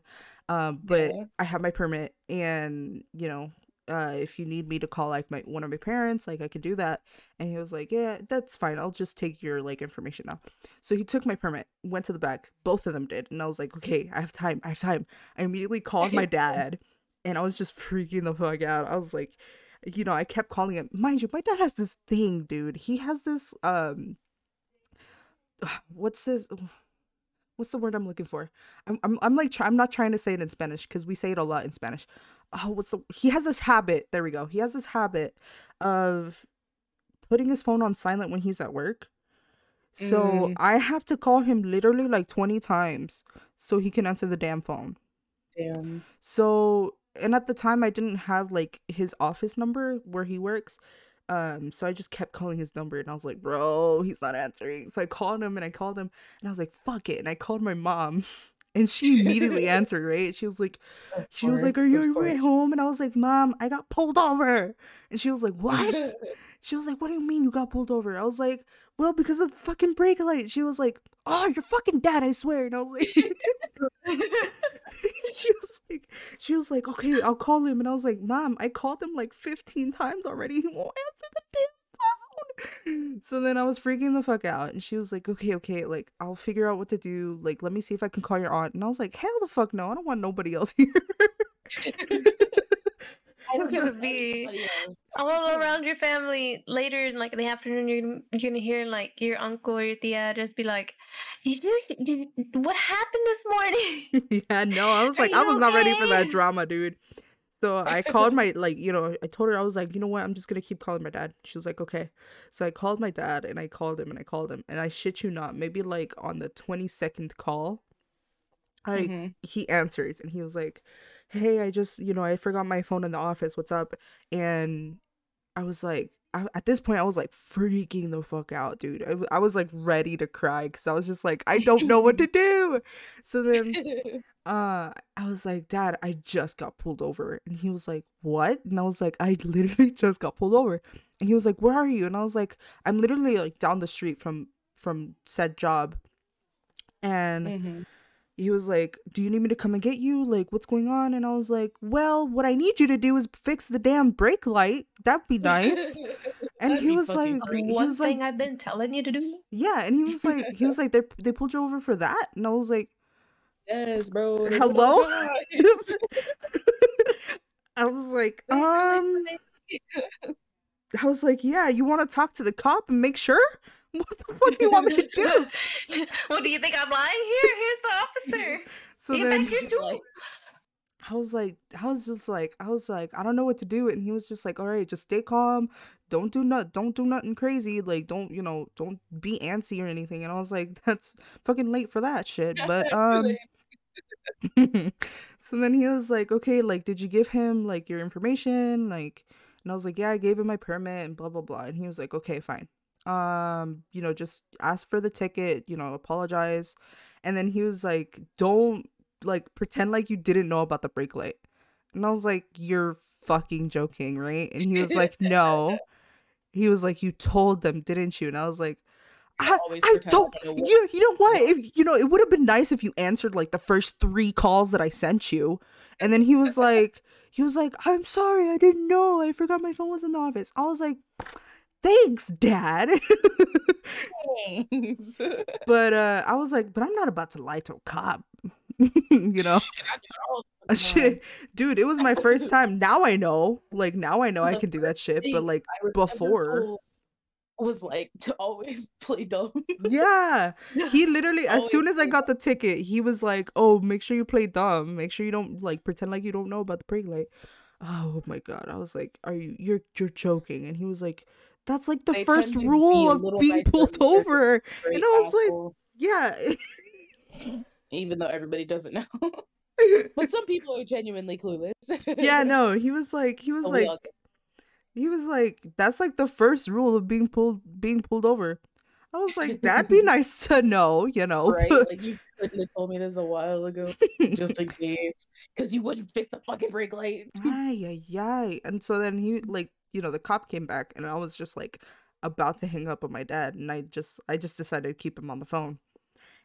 Um, but yeah. I have my permit, and you know, uh, if you need me to call like my one of my parents, like I could do that. And he was like, yeah, that's fine. I'll just take your like information now. So he took my permit, went to the back. Both of them did, and I was like, okay, I have time. I have time. I immediately called my dad, and I was just freaking the fuck out. I was like, you know, I kept calling him. Mind you, my dad has this thing, dude. He has this um, what's this? What's the word I'm looking for? I'm I'm, I'm like try- I'm not trying to say it in Spanish because we say it a lot in Spanish oh what's the he has this habit there we go he has this habit of putting his phone on silent when he's at work. So mm. i have to call him literally like 20 times so he can answer the damn phone. Damn. So and at the time i didn't have like his office number where he works um so i just kept calling his number and i was like bro he's not answering. So i called him and i called him and i was like fuck it and i called my mom and she immediately answered, right? She was like, of she course, was like, "Are you at home?" And I was like, "Mom, I got pulled over." And she was like, "What?" she was like, "What do you mean you got pulled over?" I was like, "Well, because of the fucking brake light." She was like, "Oh, you're fucking dead, I swear." And I was like, she was like, she was like, "Okay, I'll call him." And I was like, "Mom, I called him like 15 times already. He won't answer the damn phone." So then I was freaking the fuck out, and she was like, "Okay, okay, like I'll figure out what to do. Like, let me see if I can call your aunt." And I was like, "Hell the fuck no! I don't want nobody else here." I It's don't gonna be all around your family later in like the afternoon. You're gonna, you're gonna hear like your uncle or your tia just be like, "Did you? Did, what happened this morning?" yeah, no, I was like, I you was not ready for that drama, dude. So I called my like, you know, I told her I was like, you know what, I'm just gonna keep calling my dad. She was like, okay. So I called my dad and I called him and I called him and I shit you not, maybe like on the twenty second call, I Mhm. he answers and he was like, hey, I just you know I forgot my phone in the office. What's up? And I was like. I, at this point, I was like freaking the fuck out, dude. I was like ready to cry because I was just like, I don't know what to do. So then uh I was like, Dad, I just got pulled over. And he was like, What? And I was like, I literally just got pulled over. And he was like, Where are you? And I was like, I'm literally like down the street from from said job. And Mhm. He was like, Do you need me to come and get you? Like, what's going on? And I was like, Well, what I need you to do is fix the damn brake light. That'd be nice. And he was like, great. he One was like, thing I've been telling you to do. Yeah. And he was like, he was like, they they pulled you over for that. And I was like, yes, bro. Hello? put on the I was like, um, I was like, yeah, you want to talk to the cop and make sure? What the fuck do you want me to do? what do you think I'm lying here? Here's the officer. So Get then back your stool. I was like, I was just like, I was like, I don't know what to do. And he was just like, all right, just stay calm. Don't do not, don't do nothing crazy. Like, don't, you know, don't be antsy or anything. And I was like, that's fucking late for that shit. But, um, so then he was like, okay, like, did you give him like your information? Like, and I was like, yeah, I gave him my permit and blah, blah, blah. And he was like, okay, fine. Um, you know, just ask for the ticket, you know, apologize. And then he was like, don't like pretend like you didn't know about the brake light. And I was like, you're fucking joking, right? And he was like, no. He was like, you told them, didn't you? And I was like, I, I don't. like I know what- You, you know what? If you know, it would have been nice if you answered like the first three calls that I sent you. And then he was like, he was like, I'm sorry, I didn't know. I forgot my phone was in the office. I was like, thanks, Dad. Thanks. but uh, I was like, but I'm not about to lie to a cop. you know, Shit, I do it all the fucking time. shit, dude. It was my first time. Now I know. Like now I know I can do that shit. But like was before. was like to always play dumb. Yeah. He literally, as soon as I got the ticket, he was like, "Oh, make sure you play dumb. Make sure you don't like pretend like you don't know about the brake light." Oh my god! I was like, "Are you? You're you're joking?" And he was like, "That's like the They first to be rule of being pulled instead of just over." And I was like- Yeah. even though everybody doesn't know. but some people are genuinely clueless. yeah. No. He was like, he was oh, we like, he was like, "That's like the first rule of being pulled being pulled over." I was like, "That'd be nice to know," you know. right? Like you couldn't have told me this a while ago, just in case, because you wouldn't fix the fucking brake light. Ay, ay, ay. And so then he like, you know, the cop came back and I was just like about to hang up on my dad and I just I just decided to keep him on the phone.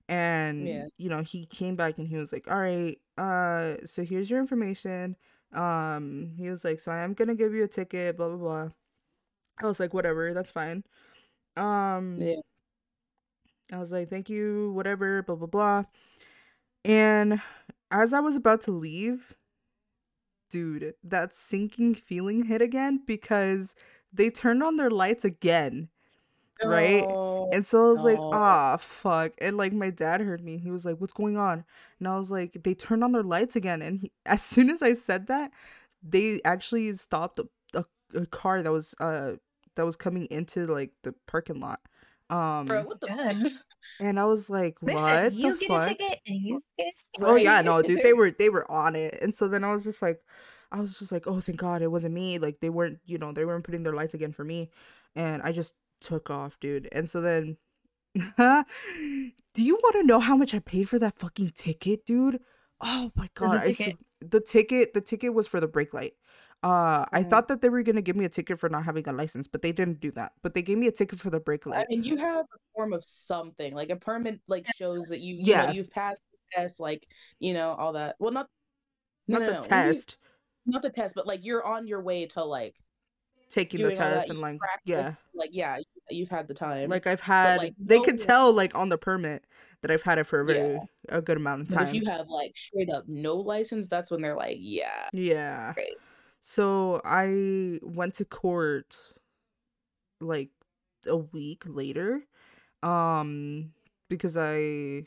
And Yeah. you know, he came back and he was like, "All right, uh so here's your information." Um he was like, "So I am going to give you a ticket, blah blah blah." I was like, "Whatever, that's fine." Um Yeah. I was like, "Thank you, whatever, blah blah blah." And as I was about to leave, dude, that sinking feeling hit again because they turned on their lights again. Right? And so I was like, No. ah, fuck. And like my dad heard me. He was like, what's going on? And I was like, they turned on their lights again. And he, as soon as I said that, they actually stopped a, a, a car that was uh that was coming into like the parking lot. Um Bro, what the God. and I was like, what Listen, you the get fuck? a ticket and you get a ticket. Oh yeah, no, dude, they were they were on it, and so then I was just like, I was just like, oh, thank God it wasn't me. Like they weren't, you know, they weren't putting their lights again for me, and I just took off, dude. And so then, do you want to know how much I paid for that fucking ticket, dude? Oh my God, the ticket- sw- the ticket, the ticket was for the brake light. Uh, I Mhm. thought that they were gonna give me a ticket for not having a license, but they didn't do that. But they gave me a ticket for the brake light. I mean, you have a form of something like a permit, like shows that you, you Yeah. know, you've passed the test, like you know, all that. Well, not no, Not no, the no. When you- test, not the test, but like you're on your way to like taking the doing all that. test and like practice, yeah, like yeah, you- you've had the time. like I've had. like, they no could one- tell like on the permit that I've had it for a Yeah. a good amount of but time. if you have like straight up no license, that's when they're like, yeah, Yeah. Right. So I went to court like a week later. Um because I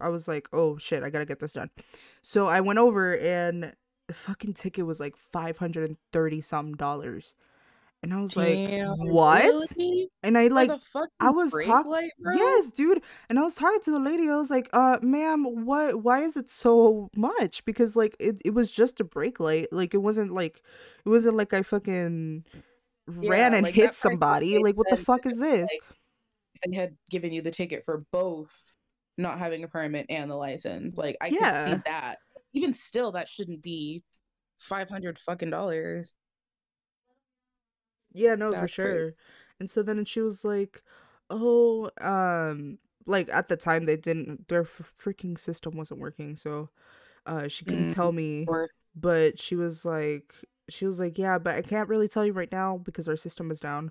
I was like, "Oh shit, I got to get this done." So I went over and the fucking ticket was like 530 some dollars. And I was Damn, like, "What?" really? And I like I was talking, light. Yes, dude. And I was talking to the lady. I was like, "Uh, ma'am, what? Why is it so much? Because like it, it was just a brake light. Like it wasn't like, it wasn't like I fucking ran and like, hit somebody. Like what the fuck is this? like, they had given you the ticket for both not having a permit and the license. Like I could Yeah. see that. Even still, that shouldn't be five hundred fucking dollars. Yeah, no, for That's crazy. sure. And so then she was like, "Oh, um, like at the time they didn't their f- freaking system wasn't working, so uh she couldn't Mm, tell me." Or but she was like she was like yeah but i can't really tell you right now because our system is down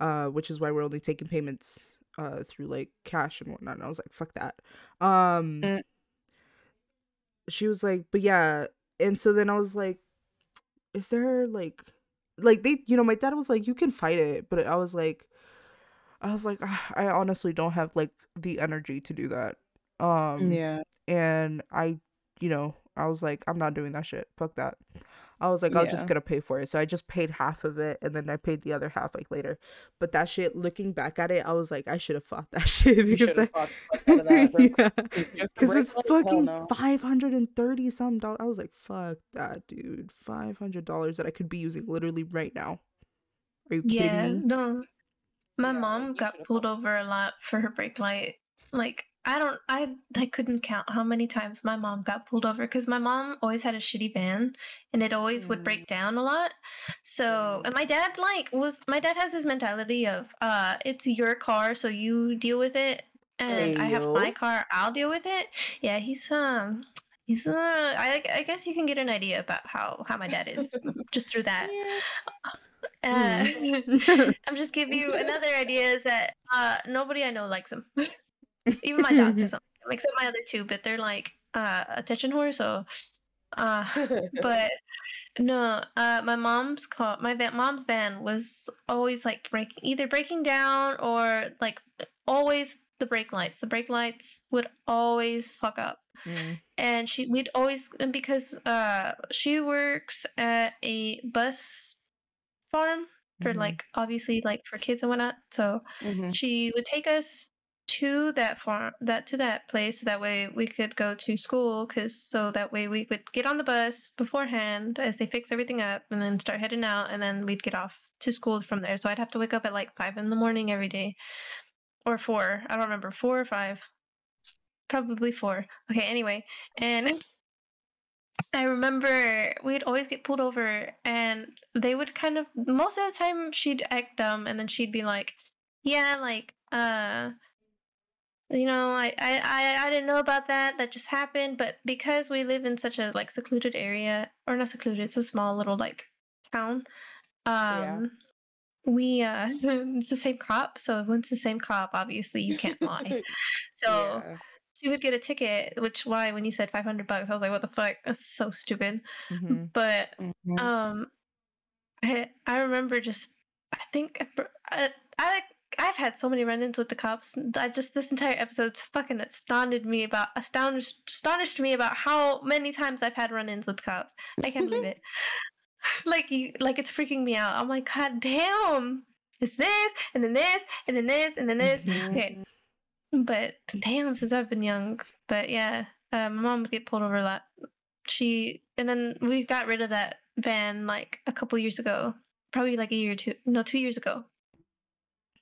uh which is why we're only taking payments uh through like cash and whatnot and i was like fuck that um Mm. she was like but yeah and so then i was like is there like like they you know my dad was like you can fight it but i was like i was like "Ah, i honestly don't have like the energy to do that um yeah, and I, you know, I was like, I'm not doing that shit. Fuck that. I was like, I'll just gonna pay for it. So I just paid half of it, and then I paid the other half like later. But that shit, looking back at it, I was like, I should have fought that shit because should I, fought the fuck out of that, bro. yeah, 'Cause just the because it's light? Fucking no. five hundred and thirty some dollars. I was like, fuck that, dude. Five hundred dollars that I could be using literally right now. Are you kidding Yeah, me? no. My Yeah, mom got pulled fought. over a lot for her brake light. Like I don't, I I couldn't count how many times my mom got pulled over because my mom always had a shitty van and it always would Mm. break down a lot. So Mm. and my dad like was my dad has this mentality of uh it's your car so you deal with it and I have my car I'll deal with it. Yeah, he's um. He's uh, I, I guess you can get an idea about how, how my dad is just through that. Yeah. Uh, Mm. I'm just giving you another idea is that uh nobody I know likes him. Even my dog doesn't like except my other two, but they're like uh attention whore, so uh but no, uh my mom's car my van mom's van was always like breaking either breaking down or like always the brake lights. The brake lights would always fuck up Mm. and she we'd always and because uh she works at a bus farm for Mhm. like obviously like for kids and whatnot so Mhm. she would take us to that farm that to that place so that way we could go to school because so that way we would get on the bus beforehand as they fix everything up and then start heading out and then we'd get off to school from there. So i'd have to wake up at like five in the morning every day or four i don't remember four or five. Probably four. Okay anyway and I remember we'd always get pulled over, and they would kind of most of the time she'd act dumb, and then she'd be like, "Yeah, like, uh, you know, I, I, I, didn't know about that. That just happened." But because we live in such a like secluded area, or not secluded, it's a small little like town. Um, Yeah. we uh, it's the same cop, so when it's the same cop, obviously you can't lie. So Yeah. she would get a ticket, which why when you said five hundred bucks, I was like, "What the fuck? That's so stupid." Mhm. But Mhm. um, I I remember just I think I, I I've had so many run-ins with the cops. I just this entire episode's fucking astounded me about astonished astonished me about how many times I've had run-ins with cops. I can't believe it. Like you, like it's freaking me out. I'm like, God damn! It's this, and then this, and then this, and then this. Mhm. Okay, but damn, since I've been young. But yeah, uh, my mom would get pulled over a lot. She and then we got rid of that van like a couple years ago, probably like a year or two, no, two years ago.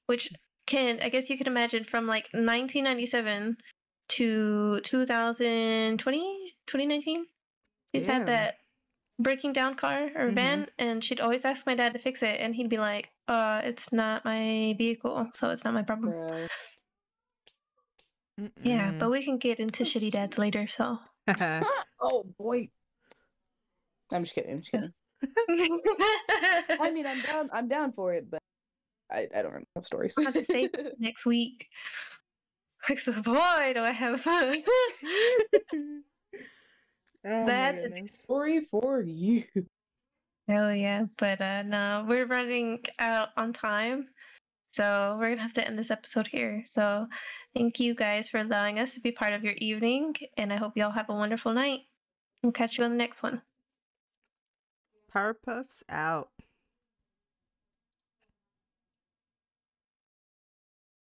Which can I guess you can imagine from like 1997 to 2020, 2019. He's Yeah. had that breaking down car or van, and she'd always ask my dad to fix it, and he'd be like, "Uh, it's not my vehicle, so it's not my problem." Bro. Yeah, but we can get into shitty dads later. So. oh boy. I'm just kidding. I'm just kidding. I mean, I'm down. I'm down for it, but I, I don't have stories. I'll have to save next week. Like, so boy, do I have fun. Oh That's a story for you. Hell yeah. But uh no, we're running out on time. So we're gonna have to end this episode here. So thank you guys for allowing us to be part of your evening, and I hope you all have a wonderful night. We'll catch you on the next one. Powerpuffs out.